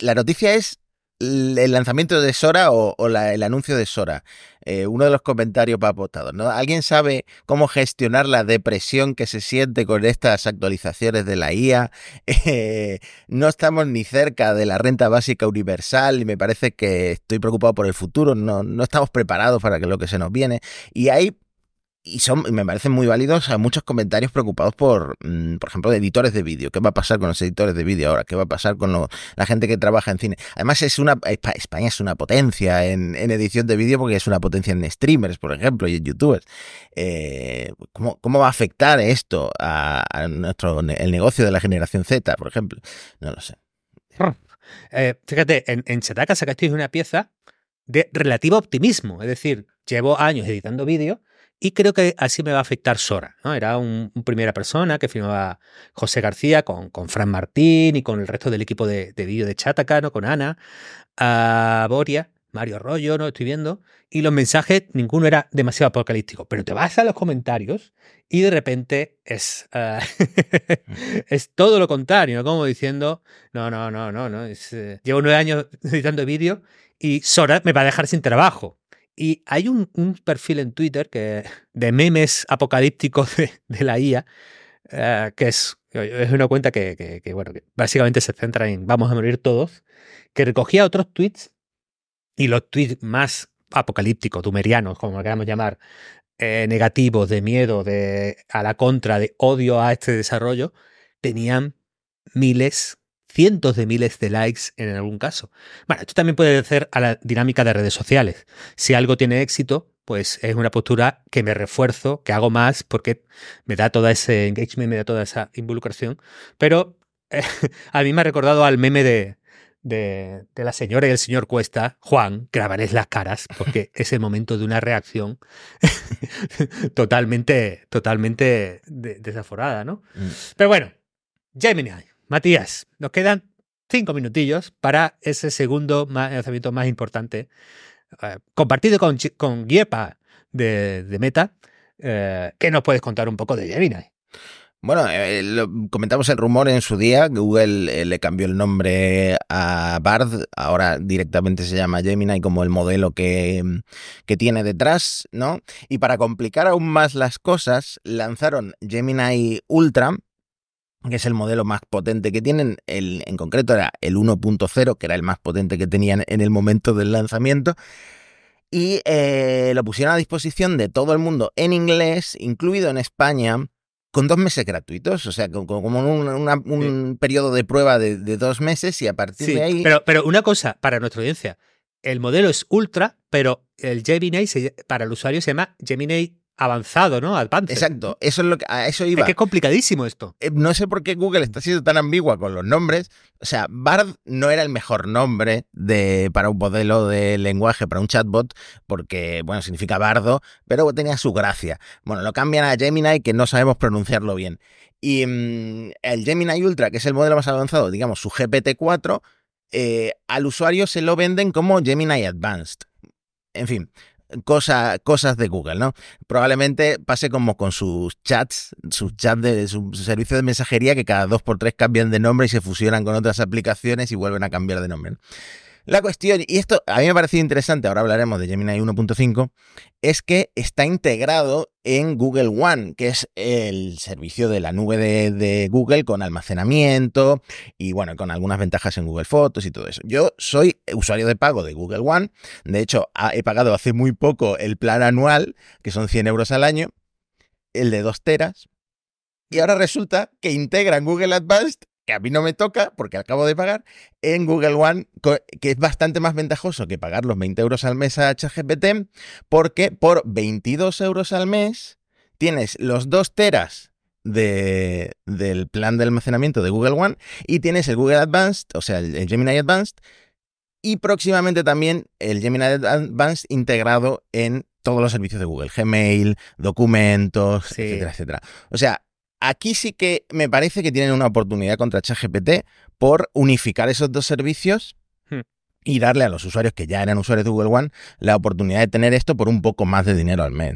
la noticia es el lanzamiento de Sora o, el anuncio de Sora. Eh, uno de los comentarios para apostados, ¿no? ¿Alguien sabe cómo gestionar la depresión que se siente con estas actualizaciones de la IA? Eh, no estamos ni cerca de la renta básica universal y me parece que estoy preocupado por el futuro. No, no estamos preparados para lo que se nos viene. Y hay y son, me parecen muy válidos a muchos comentarios preocupados por, mm, por ejemplo, de editores de vídeo. ¿Qué va a pasar con los editores de vídeo ahora? ¿Qué va a pasar con la gente que trabaja en cine? Además, es una España es una potencia en, edición de vídeo porque es una potencia en streamers, por ejemplo, y en youtubers. Eh, ¿cómo, va a afectar esto a, nuestro el negocio de la generación Z, por ejemplo? No lo sé. Eh, fíjate, en, en Chetaka sacasteis una pieza de relativo optimismo. Es decir, llevo años editando vídeo Y creo que así me va a afectar Sora. ¿no? Era un, primera persona que firmaba José García con, Fran Martín y con el resto del equipo de, de vídeo de Chataka, ¿no? con Ana, a Boria, Mario Arroyo, ¿no? Estoy viendo. Y los mensajes, ninguno era demasiado apocalíptico. Pero te vas a los comentarios y de repente es, uh, es todo lo contrario, como diciendo, no, no, no, no, no. Es, uh, llevo nueve años editando vídeo y Sora me va a dejar sin trabajo. Y hay un, un perfil en Twitter que, de memes apocalípticos de, la IA, uh, que es, es una cuenta que, que, bueno, que básicamente se centra en vamos a morir todos, que recogía otros tweets y los tweets más apocalípticos, tumerianos, como lo queramos llamar, eh, negativos, de miedo, de a la contra, de odio a este desarrollo, tenían miles, cientos de miles de likes en algún caso. Bueno, esto también puede ser a la dinámica de redes sociales. Si algo tiene éxito, pues es una postura que me refuerzo, que hago más, porque me da todo ese engagement, me da toda esa involucración. Pero eh, a mí me ha recordado al meme de, de, de, la señora y el señor Cuesta, Juan, grabarles las caras, porque es el momento de una reacción totalmente, totalmente de, desaforada, ¿no? Mm. Pero bueno, Gemini, Matías, nos quedan cinco minutillos para ese segundo lanzamiento más importante, eh, compartido con, con Giepa de, Meta. Eh, ¿Qué nos puedes contar un poco de Gemini? Bueno, eh, comentamos el rumor en su día, Google eh, le cambió el nombre a Bard, ahora directamente se llama Gemini como el modelo que, que tiene detrás, ¿no? Y para complicar aún más las cosas, lanzaron Gemini Ultra, que es el modelo más potente que tienen, el, en concreto era el 1.0, que era el más potente que tenían en el momento del lanzamiento, y eh, lo pusieron a disposición de todo el mundo en inglés, incluido en España, con dos meses gratuitos, o sea, como un, una, un sí. periodo de prueba de, de, dos meses y a partir sí, de ahí... Pero, pero una cosa para nuestra audiencia, el modelo es ultra, pero el Gemini se, para el usuario se llama Gemini avanzado, ¿no? Advanced. Exacto, eso es lo que a eso iba. Es que es complicadísimo esto. Eh, no sé por qué Google está siendo tan ambigua con los nombres. O sea, Bard no era el mejor nombre de, para un modelo de lenguaje, para un chatbot, porque, bueno, significa bardo, pero tenía su gracia. Bueno, lo cambian a Gemini, que no sabemos pronunciarlo bien. Y mmm, el Gemini Ultra, que es el modelo más avanzado, digamos, su GPT-4, eh, al usuario se lo venden como Gemini Advanced. En fin, cosa, cosas de Google, ¿no? Probablemente pase como con sus chats, sus chats de su, servicio de mensajería que cada dos por tres cambian de nombre y se fusionan con otras aplicaciones y vuelven a cambiar de nombre. ¿no? La cuestión, y esto a mí me ha parecido interesante, ahora hablaremos de Gemini 1.5, es que está integrado en Google One, que es el servicio de la nube de, Google con almacenamiento y bueno, con algunas ventajas en Google Fotos y todo eso. Yo soy usuario de pago de Google One, de hecho he pagado hace muy poco el plan anual, que son 100 euros al año, el de 2 teras, y ahora resulta que integran Google Advanced que a mí no me toca porque acabo de pagar, en Google One, que es bastante más ventajoso que pagar los 20 euros al mes a ChatGPT, porque por 22 euros al mes tienes los 2 teras de, del plan de almacenamiento de Google One y tienes el Google Advanced, o sea, el, el Gemini Advanced, y próximamente también el Gemini Advanced integrado en todos los servicios de Google, Gmail, documentos, sí. etcétera, etcétera. O sea, Aquí sí que me parece que tienen una oportunidad contra ChatGPT por unificar esos dos servicios hmm. y darle a los usuarios que ya eran usuarios de Google One la oportunidad de tener esto por un poco más de dinero al mes.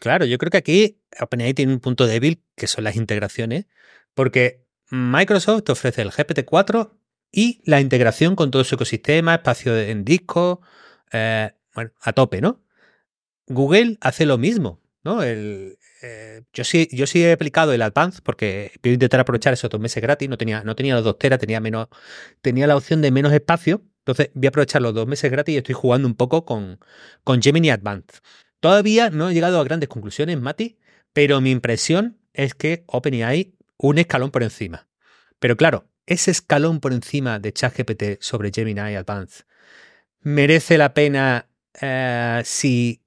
Claro, yo creo que aquí OpenAI tiene un punto débil que son las integraciones, porque Microsoft ofrece el GPT-4 y la integración con todo su ecosistema, espacio en disco, eh, bueno, a tope, ¿no? Google hace lo mismo, ¿no? El, eh, yo sí, yo sí he aplicado el Advance porque voy a intentar aprovechar esos dos meses gratis. No tenía, no tenía dos teras, tenía menos, tenía la opción de menos espacio. Entonces voy a aprovechar los dos meses gratis y estoy jugando un poco con, con Gemini Advance. Todavía no he llegado a grandes conclusiones, Mati, pero mi impresión es que OpenAI un escalón por encima. Pero claro, ese escalón por encima de ChatGPT sobre Gemini Advance merece la pena eh, si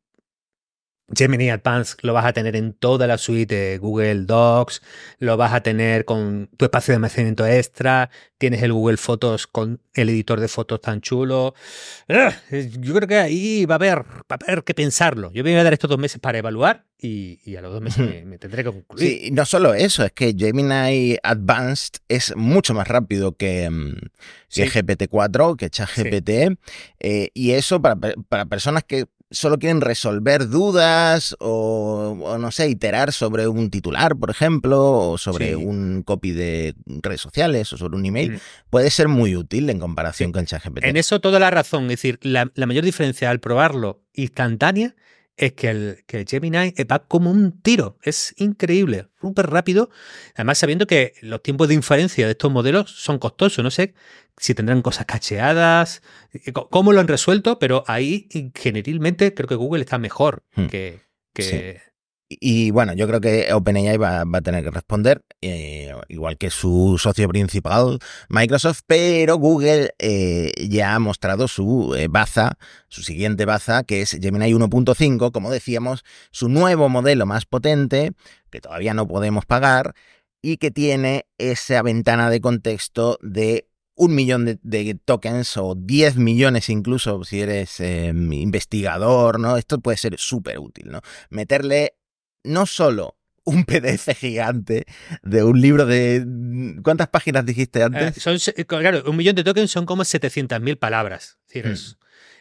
Gemini Advanced lo vas a tener en toda la suite de Google Docs, lo vas a tener con tu espacio de almacenamiento extra, tienes el Google Fotos con el editor de fotos tan chulo. Yo creo que ahí va a haber, va a haber que pensarlo. Yo me voy a dar estos dos meses para evaluar y, a los dos meses me, tendré que concluir. Sí, no solo eso, es que Gemini Advanced es mucho más rápido que, mm, GPT-4, que ChatGPT, eh, y eso para, para personas que solo quieren resolver dudas o, no sé, iterar sobre un titular, por ejemplo, o sobre un copy de redes sociales o sobre un email, mm. puede ser muy útil en comparación con ChatGPT. En eso toda la razón. Es decir, la, la mayor diferencia al probarlo instantánea es que el, que Gemini va como un tiro. Es increíble, súper rápido. Además, sabiendo que los tiempos de inferencia de estos modelos son costosos. No sé si tendrán cosas cacheadas, eh, cómo lo han resuelto, pero ahí generalmente creo que Google está mejor hmm. que, que, y bueno, yo creo que OpenAI va, va a tener que responder, eh, igual que su socio principal, Microsoft, pero Google eh, ya ha mostrado su eh, baza, su siguiente baza, que es Gemini 1.5, como decíamos, su nuevo modelo más potente, que todavía no podemos pagar, y que tiene esa ventana de contexto de un millón de, tokens o 10 millones incluso si eres investigador, ¿no? Esto puede ser súper útil, ¿no? Meterle no solo un PDF gigante de un libro de... ¿Cuántas páginas dijiste antes? Eh, son, claro, un millón de tokens son como 700.000 palabras. Hmm.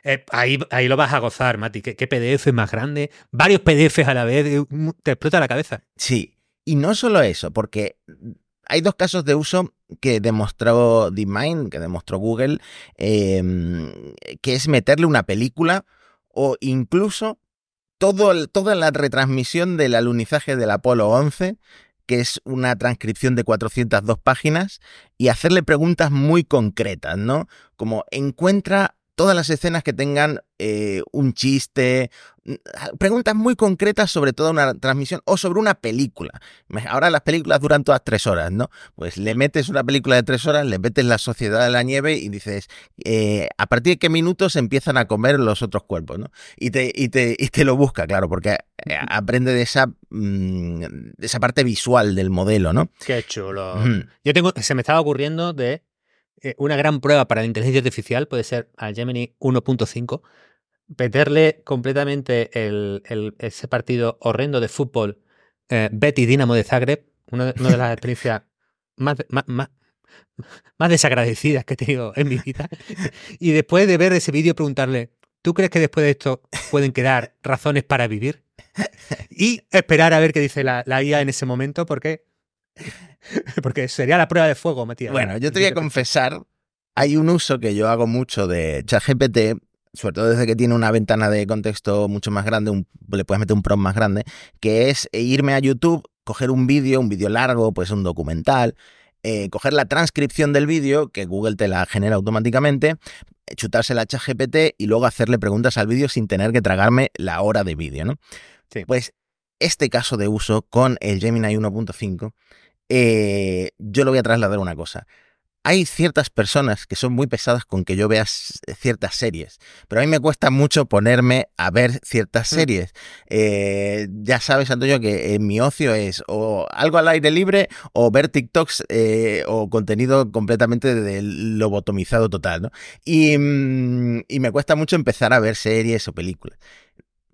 Eh, ahí, ahí lo vas a gozar, Mati. ¿Qué, PDF más grande? Varios PDFs a la vez. Eh, te explota la cabeza. Sí. Y no solo eso, porque hay dos casos de uso que demostró DeepMind, que demostró Google, em, que es meterle una película o incluso toda la retransmisión del alunizaje del Apolo 11, que es una transcripción de 402 páginas, y hacerle preguntas muy concretas, ¿no? Como encuentra todas las escenas que tengan eh, un chiste, preguntas muy concretas sobre toda una transmisión o sobre una película. Ahora las películas duran todas tres horas, ¿no? Pues le metes una película de tres horas, le metes la sociedad de la nieve y dices, eh, ¿a partir de qué minutos empiezan a comer los otros cuerpos, ¿no? Y te, y te, y te lo busca, claro, porque eh, aprende de esa, mm, de esa parte visual del modelo, ¿no? Qué chulo. Yo tengo, se me estaba ocurriendo de eh, una gran prueba para la inteligencia artificial puede ser al Gemini 1.5, meterle completamente el, ese partido horrendo de fútbol eh, Betty Dinamo de Zagreb, una, de las experiencias más, más, más, desagradecidas que he tenido en mi vida. Y después de ver ese vídeo, preguntarle, ¿tú crees que después de esto pueden quedar razones para vivir? Y esperar a ver qué dice la, la IA en ese momento, porque Porque sería la prueba de fuego, Matías. Bueno, yo te voy a confesar, hay un uso que yo hago mucho de ChatGPT, sobre todo desde que tiene una ventana de contexto mucho más grande, le puedes meter un prompt más grande, que es irme a YouTube, coger un vídeo, un vídeo largo, pues un documental, eh, coger la transcripción del vídeo, que Google te la genera automáticamente, chutarse la ChatGPT y luego hacerle preguntas al vídeo sin tener que tragarme la hora de vídeo, ¿no? Pues este caso de uso con el Gemini 1.5 eh, yo le voy a trasladar una cosa. Hay ciertas personas que son muy pesadas con que yo vea ciertas series, pero a mí me cuesta mucho ponerme a ver ciertas mm. series. Eh, ya sabes, Antonio, que en mi ocio es o algo al aire libre o ver TikToks eh, o contenido completamente de lobotomizado total, ¿no? Y, mm, y me cuesta mucho empezar a ver series o películas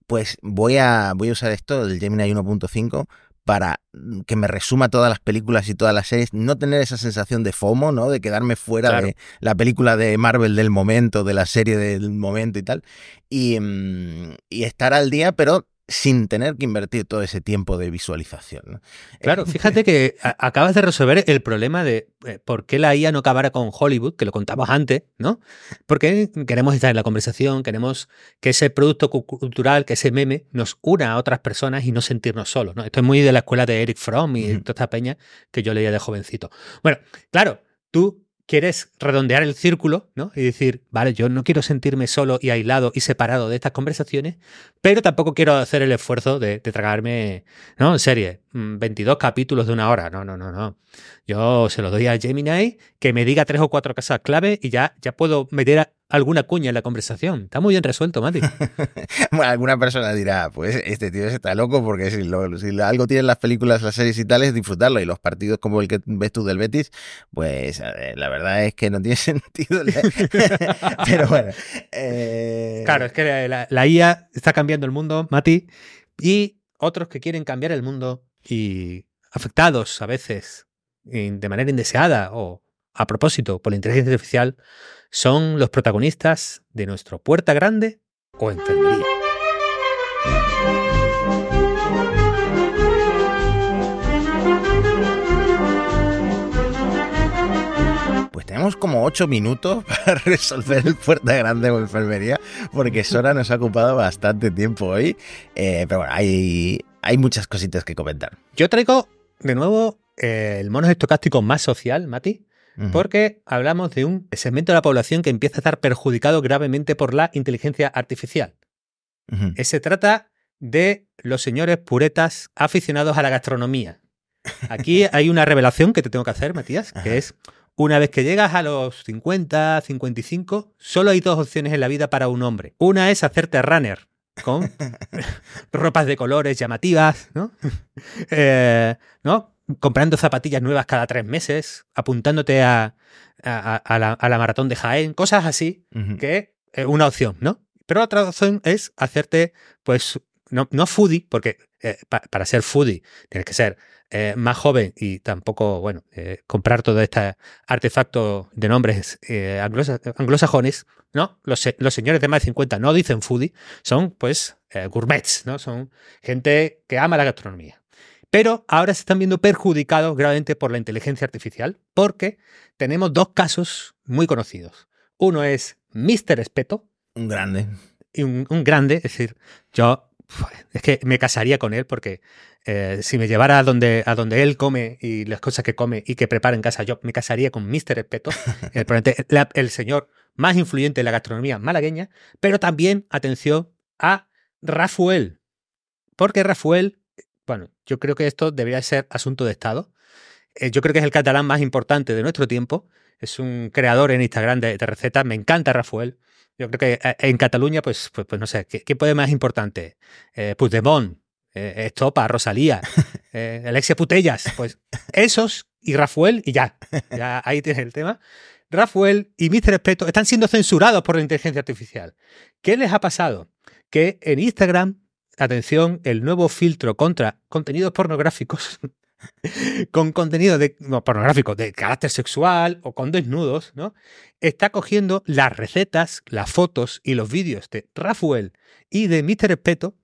pues voy a, voy a usar esto, el Gemini 1.5, para mm, que me resuma todas las películas y todas las series, no tener esa sensación de FOMO, ¿no? De quedarme fuera de la película de Marvel del momento, de la serie del momento y tal. Y, mm, y estar al día, pero sin tener que invertir todo ese tiempo de visualización. Claro, eh, fíjate que acabas de resolver el problema de eh, por qué la IA no acabara con Hollywood, que lo contamos antes, ¿no? Porque queremos estar en la conversación, queremos que ese producto cultural, que ese meme, nos una a otras personas y no sentirnos solos, ¿no? Esto es muy de la escuela de Eric Fromm y toda esta peña que yo leía de jovencito. Bueno, claro, tú quieres redondear el círculo, ¿no? Y decir, vale, yo no quiero sentirme solo y aislado y separado de estas conversaciones, pero tampoco quiero hacer el esfuerzo de, tragarme, ¿no? En serie, 22 mm, capítulos de una hora. No, no, no, no. Yo se lo doy a Gemini que me diga tres o cuatro casas clave y ya, ya puedo meter alguna cuña en la conversación. Está muy bien resuelto, Mati. bueno, alguna persona dirá, pues este tío está loco porque si, si algo tienen las películas, las series y tal es disfrutarlo. Y los partidos como el que ves tú del Betis, pues la verdad es que no tiene sentido. Pero bueno. Eh... Claro, es que la, la IA está cambiando el mundo, Mati, y otros que quieren cambiar el mundo y afectados a veces de manera indeseada o a propósito por la inteligencia artificial son los protagonistas de nuestro Puerta Grande o Enfermería. Pues tenemos como ocho minutos para resolver el Puerta Grande o Enfermería, porque Sora nos ha ocupado bastante tiempo hoy. Eh, pero bueno, hay, hay muchas cositas que comentar. Yo traigo de nuevo eh, el mono estocástico más social, Mati, porque hablamos de un segmento de la población que empieza a estar perjudicado gravemente por la inteligencia artificial. Eh, se trata de los señores puretas aficionados a la gastronomía. Aquí hay una revelación que te tengo que hacer, Matías, que es una vez que llegas a los 50, 55, solo hay dos opciones en la vida para un hombre. Una es hacerte runner con ropas de colores llamativas, ¿no? Eh, ¿no? comprando zapatillas nuevas cada tres meses, apuntándote a, la, maratón de Jaén, cosas así, que es una opción, ¿no? Pero otra opción es hacerte, pues, no, no foodie, porque eh, para ser foodie tienes que ser eh, más joven y tampoco, bueno, eh, comprar todo este artefacto de nombres anglosajones, ¿no? Los, los, señores de más de 50 no dicen foodie, son, pues, gourmets, ¿no? Son gente que ama la gastronomía. Pero ahora se están viendo perjudicados gravemente por la inteligencia artificial porque tenemos dos casos muy conocidos. Uno es Mr. Espeto. Un grande. Y un, grande, es decir, yo es que me casaría con él porque eh, si me llevara a donde, a donde él come y las cosas que come y que prepara en casa, yo me casaría con Mr. Espeto, el, el señor más influyente de la gastronomía malagueña, pero también, atención, a Rafael, porque Rafael bueno, yo creo que esto debería ser asunto de Estado. Eh, yo creo que es el catalán más importante de nuestro tiempo. Es un creador en Instagram de, recetas. Me encanta Rafael. Yo creo que eh, en Cataluña, pues, pues, pues no sé, ¿qué, puede más importante? Eh, Puigdemont, eh, Estopa, Rosalía, Alexia Putellas, pues esos y Rafael y ya. Ya ahí tienes el tema. Rafael y Mr. Espeto están siendo censurados por la inteligencia artificial. ¿Qué les ha pasado? Que en Instagram atención, el nuevo filtro contra contenidos pornográficos, con contenido de, pornográfico de carácter sexual o con desnudos, ¿no? Está cogiendo las recetas, las fotos y los vídeos de Rafael y de Mr. Espeto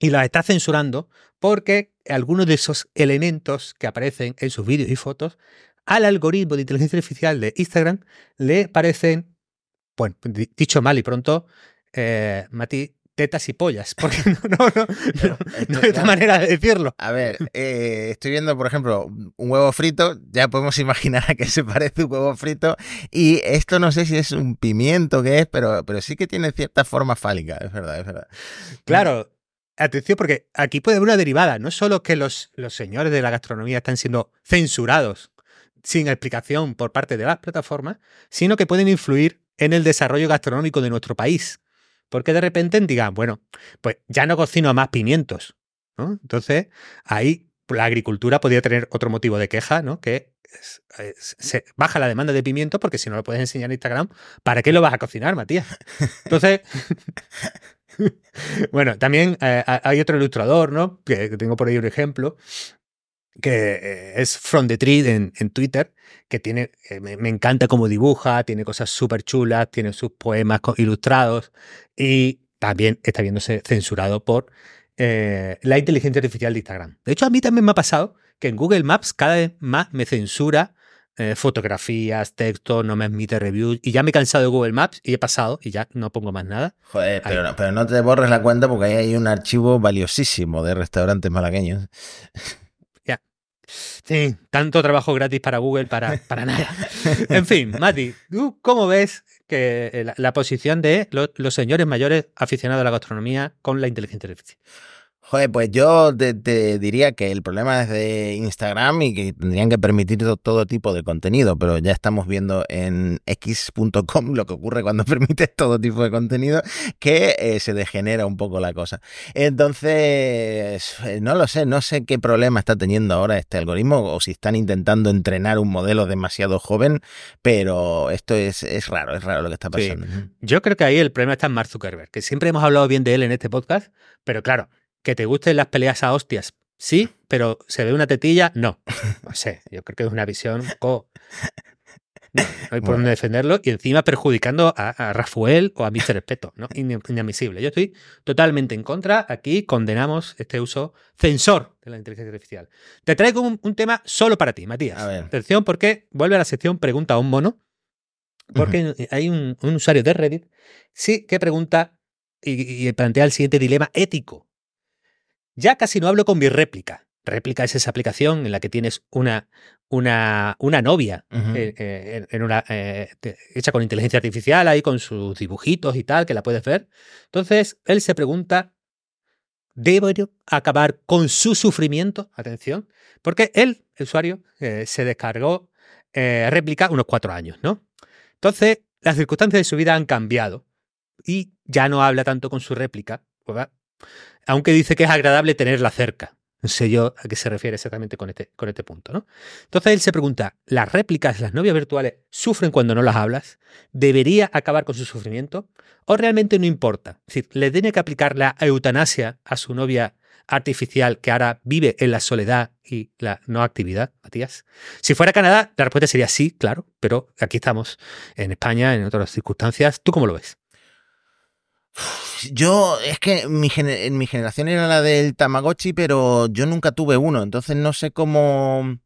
y las está censurando porque algunos de esos elementos que aparecen en sus vídeos y fotos al algoritmo de inteligencia artificial de Instagram le parecen, bueno, dicho mal y pronto, eh, Mati, tetas y pollas, porque no, no, no, no, hay otra manera de decirlo. A ver, eh, estoy viendo, por ejemplo, un huevo frito, ya podemos imaginar a qué se parece un huevo frito, y esto no sé si es un pimiento que es, pero, pero sí que tiene cierta forma fálica, es verdad, es verdad. Claro, atención, porque aquí puede haber una derivada, no solo que los, los señores de la gastronomía están siendo censurados sin explicación por parte de las plataformas, sino que pueden influir en el desarrollo gastronómico de nuestro país porque de repente digan, bueno, pues ya no cocino más pimientos. ¿no? Entonces, ahí la agricultura podría tener otro motivo de queja, ¿no? Que se baja la demanda de pimiento porque si no lo puedes enseñar en Instagram, ¿para qué lo vas a cocinar, Matías? Entonces, bueno, también eh, hay otro ilustrador, ¿no? Que, tengo por ahí un ejemplo, que eh, es From the Tree en, Twitter, que tiene, eh, me, encanta cómo dibuja, tiene cosas súper chulas, tiene sus poemas ilustrados y también está viéndose censurado por la inteligencia artificial de Instagram. De hecho, a mí también me ha pasado que en Google Maps cada vez más me censura fotografías, texto, no me admite reviews y ya me he cansado de Google Maps y he pasado y ya no pongo más nada. Joder, pero no, pero no te borres la cuenta porque ahí hay un archivo valiosísimo de restaurantes malagueños. Sí, tanto trabajo gratis para Google para, para nada. En fin, Mati, ¿tú cómo ves que eh, la, posición de los, señores mayores aficionados a la gastronomía con la inteligencia artificial? Joder, pues yo te, diría que el problema es de Instagram y que tendrían que permitir todo, tipo de contenido, pero ya estamos viendo en x.com lo que ocurre cuando permites todo tipo de contenido, que eh, se degenera un poco la cosa. Entonces, eh, no lo sé, no sé qué problema está teniendo ahora este algoritmo o si están intentando entrenar un modelo demasiado joven, pero esto es, es raro, es raro lo que está pasando. Yo creo que ahí el problema está en Mark Zuckerberg, que siempre hemos hablado bien de él en este podcast, pero claro, que te gusten las peleas a hostias, sí, pero se ve una tetilla, no. No sé, yo creo que es una visión un poco... No, hay por dónde defenderlo y encima perjudicando a, Rafael o a Mr. Espeto, ¿no? Inadmisible. Yo estoy totalmente en contra. Aquí condenamos este uso censor de la inteligencia artificial. Te traigo un, tema solo para ti, Matías. Atención, porque vuelve a la sección Pregunta a un mono. Porque hay un, usuario de Reddit sí que pregunta y, y plantea el siguiente dilema ético. Ya casi no hablo con mi réplica. Réplica es esa aplicación en la que tienes una, una, una novia eh, eh, en una, eh, hecha con inteligencia artificial, ahí con sus dibujitos y tal, que la puedes ver. Entonces, él se pregunta, ¿debo acabar con su sufrimiento? Atención, porque él, el usuario, se descargó réplica unos cuatro años, ¿no? Entonces, las circunstancias de su vida han cambiado y ya no habla tanto con su réplica, pues aunque dice que es agradable tenerla cerca. No sé yo a qué se refiere exactamente con este, este punto, ¿no? Entonces él se pregunta, ¿las réplicas, las novias virtuales, sufren cuando no las hablas? ¿Debería acabar con su sufrimiento? ¿O realmente no importa? Es decir, ¿le tiene que aplicar la eutanasia a su novia artificial que ahora vive en la soledad y la no actividad, Matías? Si fuera Canadá, la respuesta sería sí, claro, pero aquí estamos en España, en otras circunstancias. ¿Tú cómo lo ves? Yo, es que mi, en mi generación era la del Tamagotchi, pero yo nunca tuve uno, entonces no sé cómo,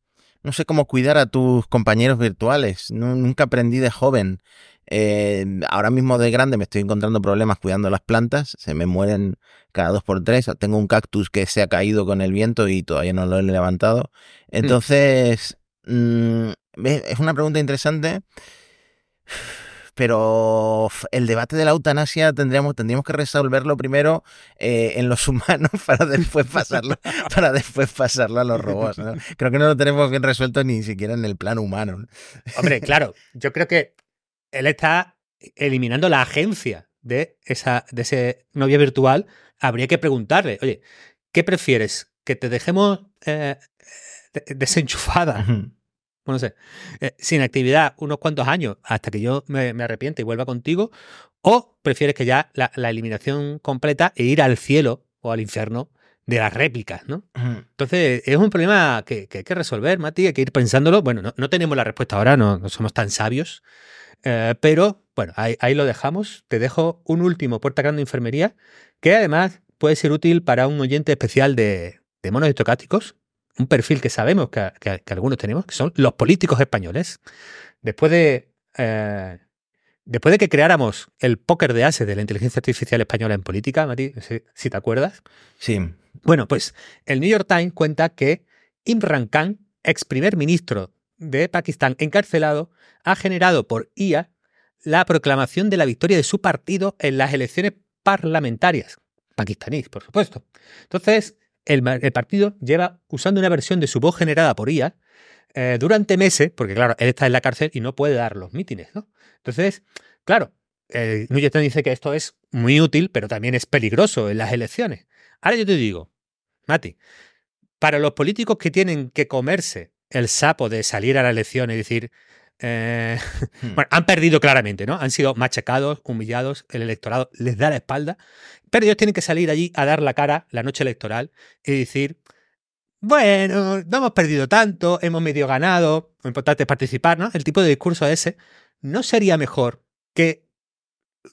no sé cómo cuidar a tus compañeros virtuales. nunca aprendí de joven. Eh, ahora mismo de grande me estoy encontrando problemas cuidando las plantas, se me mueren cada dos por tres. Tengo un cactus que se ha caído con el viento y todavía no lo he levantado. Mm. Entonces, mm, es una pregunta interesante pero el debate de la eutanasia tendríamos, tendríamos que resolverlo primero eh, en los humanos para después pasarlo, para después pasarlo a los robots. Creo que no lo tenemos bien resuelto ni siquiera en el plano humano. Hombre, claro, yo creo que él está eliminando la agencia de esa de ese novia virtual. Habría que preguntarle, oye, ¿qué prefieres? ¿Que te dejemos eh, desenchufada? Bueno, no sé, eh, sin actividad unos cuantos años hasta que yo me, arrepiente y vuelva contigo, o prefieres que ya la, eliminación completa e ir al cielo o al infierno de las réplicas, ¿no? Entonces, es un problema que, hay que resolver, Mati, hay que ir pensándolo. Bueno, no, tenemos la respuesta ahora, no, somos tan sabios, eh, pero bueno, ahí, lo dejamos. Te dejo un último puerta grande enfermería, que además puede ser útil para un oyente especial de, de monos estocásticos, un perfil que sabemos que, algunos tenemos, que son los políticos españoles. Después de, eh, después de que creáramos el póker de ases de la inteligencia artificial española en política, Mati, si, te acuerdas. Sí. Bueno, pues el New York Times cuenta que Imran Khan, ex primer ministro de Pakistán encarcelado, ha generado por IA la proclamación de la victoria de su partido en las elecciones parlamentarias, pakistaníes, por supuesto. Entonces, el, partido lleva usando una versión de su voz generada por IA eh, durante meses, porque claro, él está en la cárcel y no puede dar los mítines, ¿no? Entonces, claro, eh, Newton dice que esto es muy útil, pero también es peligroso en las elecciones. Ahora yo te digo, Mati, para los políticos que tienen que comerse el sapo de salir a la elección y decir, eh, hmm. bueno, han perdido claramente, ¿no? Han sido machacados, humillados, el electorado les da la espalda, pero ellos tienen que salir allí a dar la cara la noche electoral y decir, bueno, no hemos perdido tanto, hemos medio ganado, lo importante es participar, ¿no? El tipo de discurso ese, ¿no sería mejor que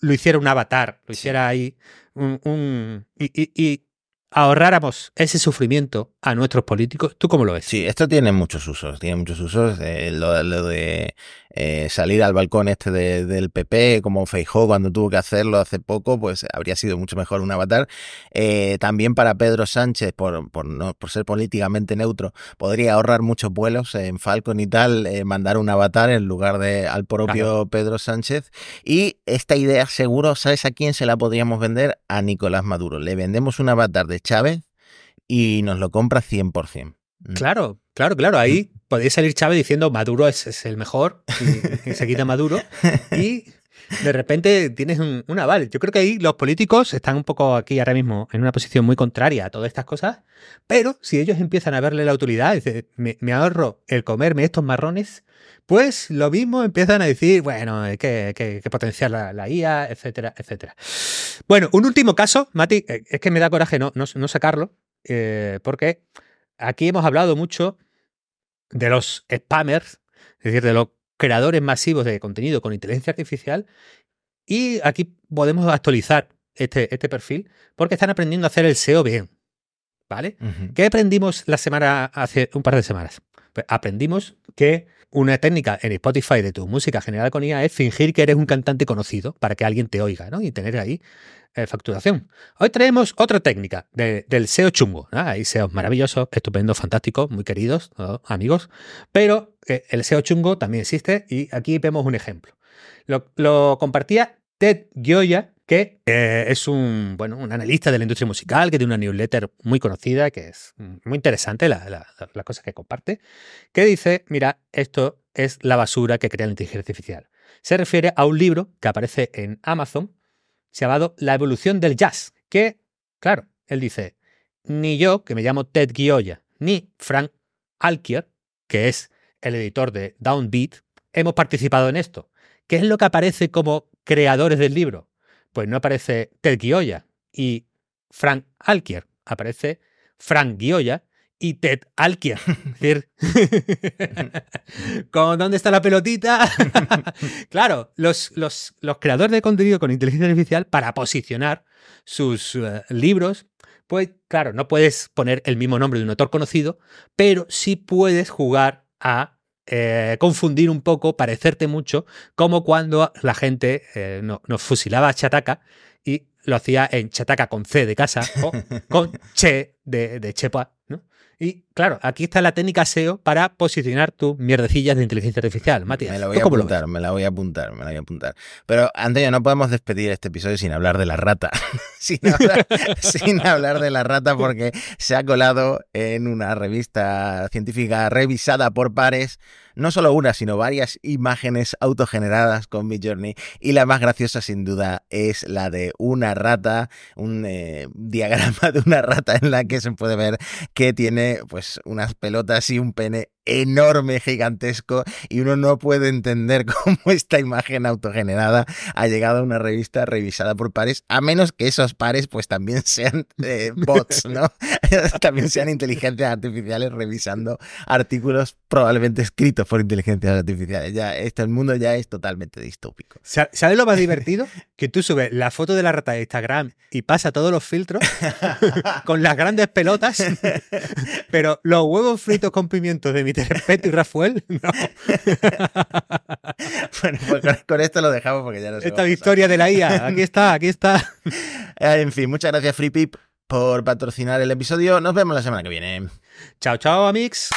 lo hiciera un avatar, lo hiciera ahí un, y ahorráramos ese sufrimiento a nuestros políticos, ¿tú cómo lo ves? Sí, esto tiene muchos usos, tiene muchos usos. Eh, lo, de eh, salir al balcón este del PP, como Feijó cuando tuvo que hacerlo hace poco, pues habría sido mucho mejor un avatar. Eh, también para Pedro Sánchez, por, por, no, por ser políticamente neutro, podría ahorrar muchos vuelos en Falcon y tal, mandar un avatar en lugar de al propio Pedro Sánchez. Y esta idea seguro, ¿sabes a quién se la podríamos vender? A Nicolás Maduro. Le vendemos un avatar de Chávez y nos lo compra 100%. Mm. Claro, claro, claro. Ahí mm. Podéis salir Chávez diciendo Maduro es, el mejor y, se quita Maduro. Y de repente tienes un, aval. Yo creo que ahí los políticos están un poco aquí ahora mismo en una posición muy contraria a todas estas cosas, pero si ellos empiezan a verle la utilidad, me, me ahorro el comerme estos marrones, pues lo mismo empiezan a decir, bueno, hay que, potenciar la, IA, etcétera, etcétera. Bueno, un último caso, Mati, eh, es que me da coraje no, no, sacarlo, eh, porque aquí hemos hablado mucho de los spammers, es decir, de los creadores masivos de contenido con inteligencia artificial, y aquí podemos actualizar este, este perfil porque están aprendiendo a hacer el SEO bien. ¿Vale? ¿Qué aprendimos la semana, hace un par de semanas? Pues aprendimos que una técnica en Spotify de tu música generada con IA es fingir que eres un cantante conocido para que alguien te oiga, ¿no? Y tener ahí eh, facturación. Hoy traemos otra técnica del SEO chungo. Hay SEOs maravillosos, estupendos, fantásticos, muy queridos, amigos, pero eh, el SEO chungo también existe y aquí vemos un ejemplo. Lo, compartía Ted Gioia, que eh, es un, bueno, un analista de la industria musical, que tiene una newsletter muy conocida, que es muy interesante la, la, cosa que comparte, que dice, mira, esto es la basura que crea la inteligencia artificial. Se refiere a un libro que aparece en Amazon llamado La evolución del jazz, que, claro, él dice, ni yo, que me llamo Ted Gioia, ni Frank Alkier, que es el editor de Downbeat, hemos participado en esto. ¿Qué es lo que aparece como creadores del libro? Pues no aparece Ted Gioia y Frank Alkier, aparece Frank Gioia y Ted Alkier. Es decir, ¿con dónde está la pelotita? claro, los, los, los, creadores de contenido con inteligencia artificial, para posicionar sus eh, libros, pues claro, no puedes poner el mismo nombre de un autor conocido, pero sí puedes jugar a eh, confundir un poco, parecerte mucho, como cuando la gente eh, nos fusilaba a Chataca y lo hacía en Chataca con C de casa o con Che de, de Chepa, ¿no? Y claro, aquí está la técnica SEO para posicionar tus mierdecillas de inteligencia artificial. Matías, me la voy a apuntar, me la voy a apuntar, me la voy a apuntar. Pero Antonio, no podemos despedir este episodio sin hablar de la rata. sin, sin hablar de la rata porque se ha colado en una revista científica revisada por pares no solo una, sino varias imágenes autogeneradas con Midjourney y la más graciosa sin duda es la de una rata, un eh, diagrama de una rata en la que se puede ver que tiene pues unas pelotas y un pene enorme, gigantesco, y uno no puede entender cómo esta imagen autogenerada ha llegado a una revista revisada por pares, a menos que esos pares pues también sean eh, bots, ¿no? también sean inteligencias artificiales revisando artículos probablemente escritos por inteligencias artificiales. Ya, este, el mundo ya es totalmente distópico. ¿Sabes lo más divertido? Que tú subes la foto de la rata de Instagram y pasa todos los filtros con las grandes pelotas, pero los huevos fritos con pimientos de mi respeto y Rafael, no. bueno, pues con, esto lo dejamos porque ya no sé. Esta victoria de la IA, aquí está, aquí está. Eh, en fin, muchas gracias FreePip por patrocinar el episodio. Nos vemos la semana que viene. Chao, chao, amigos.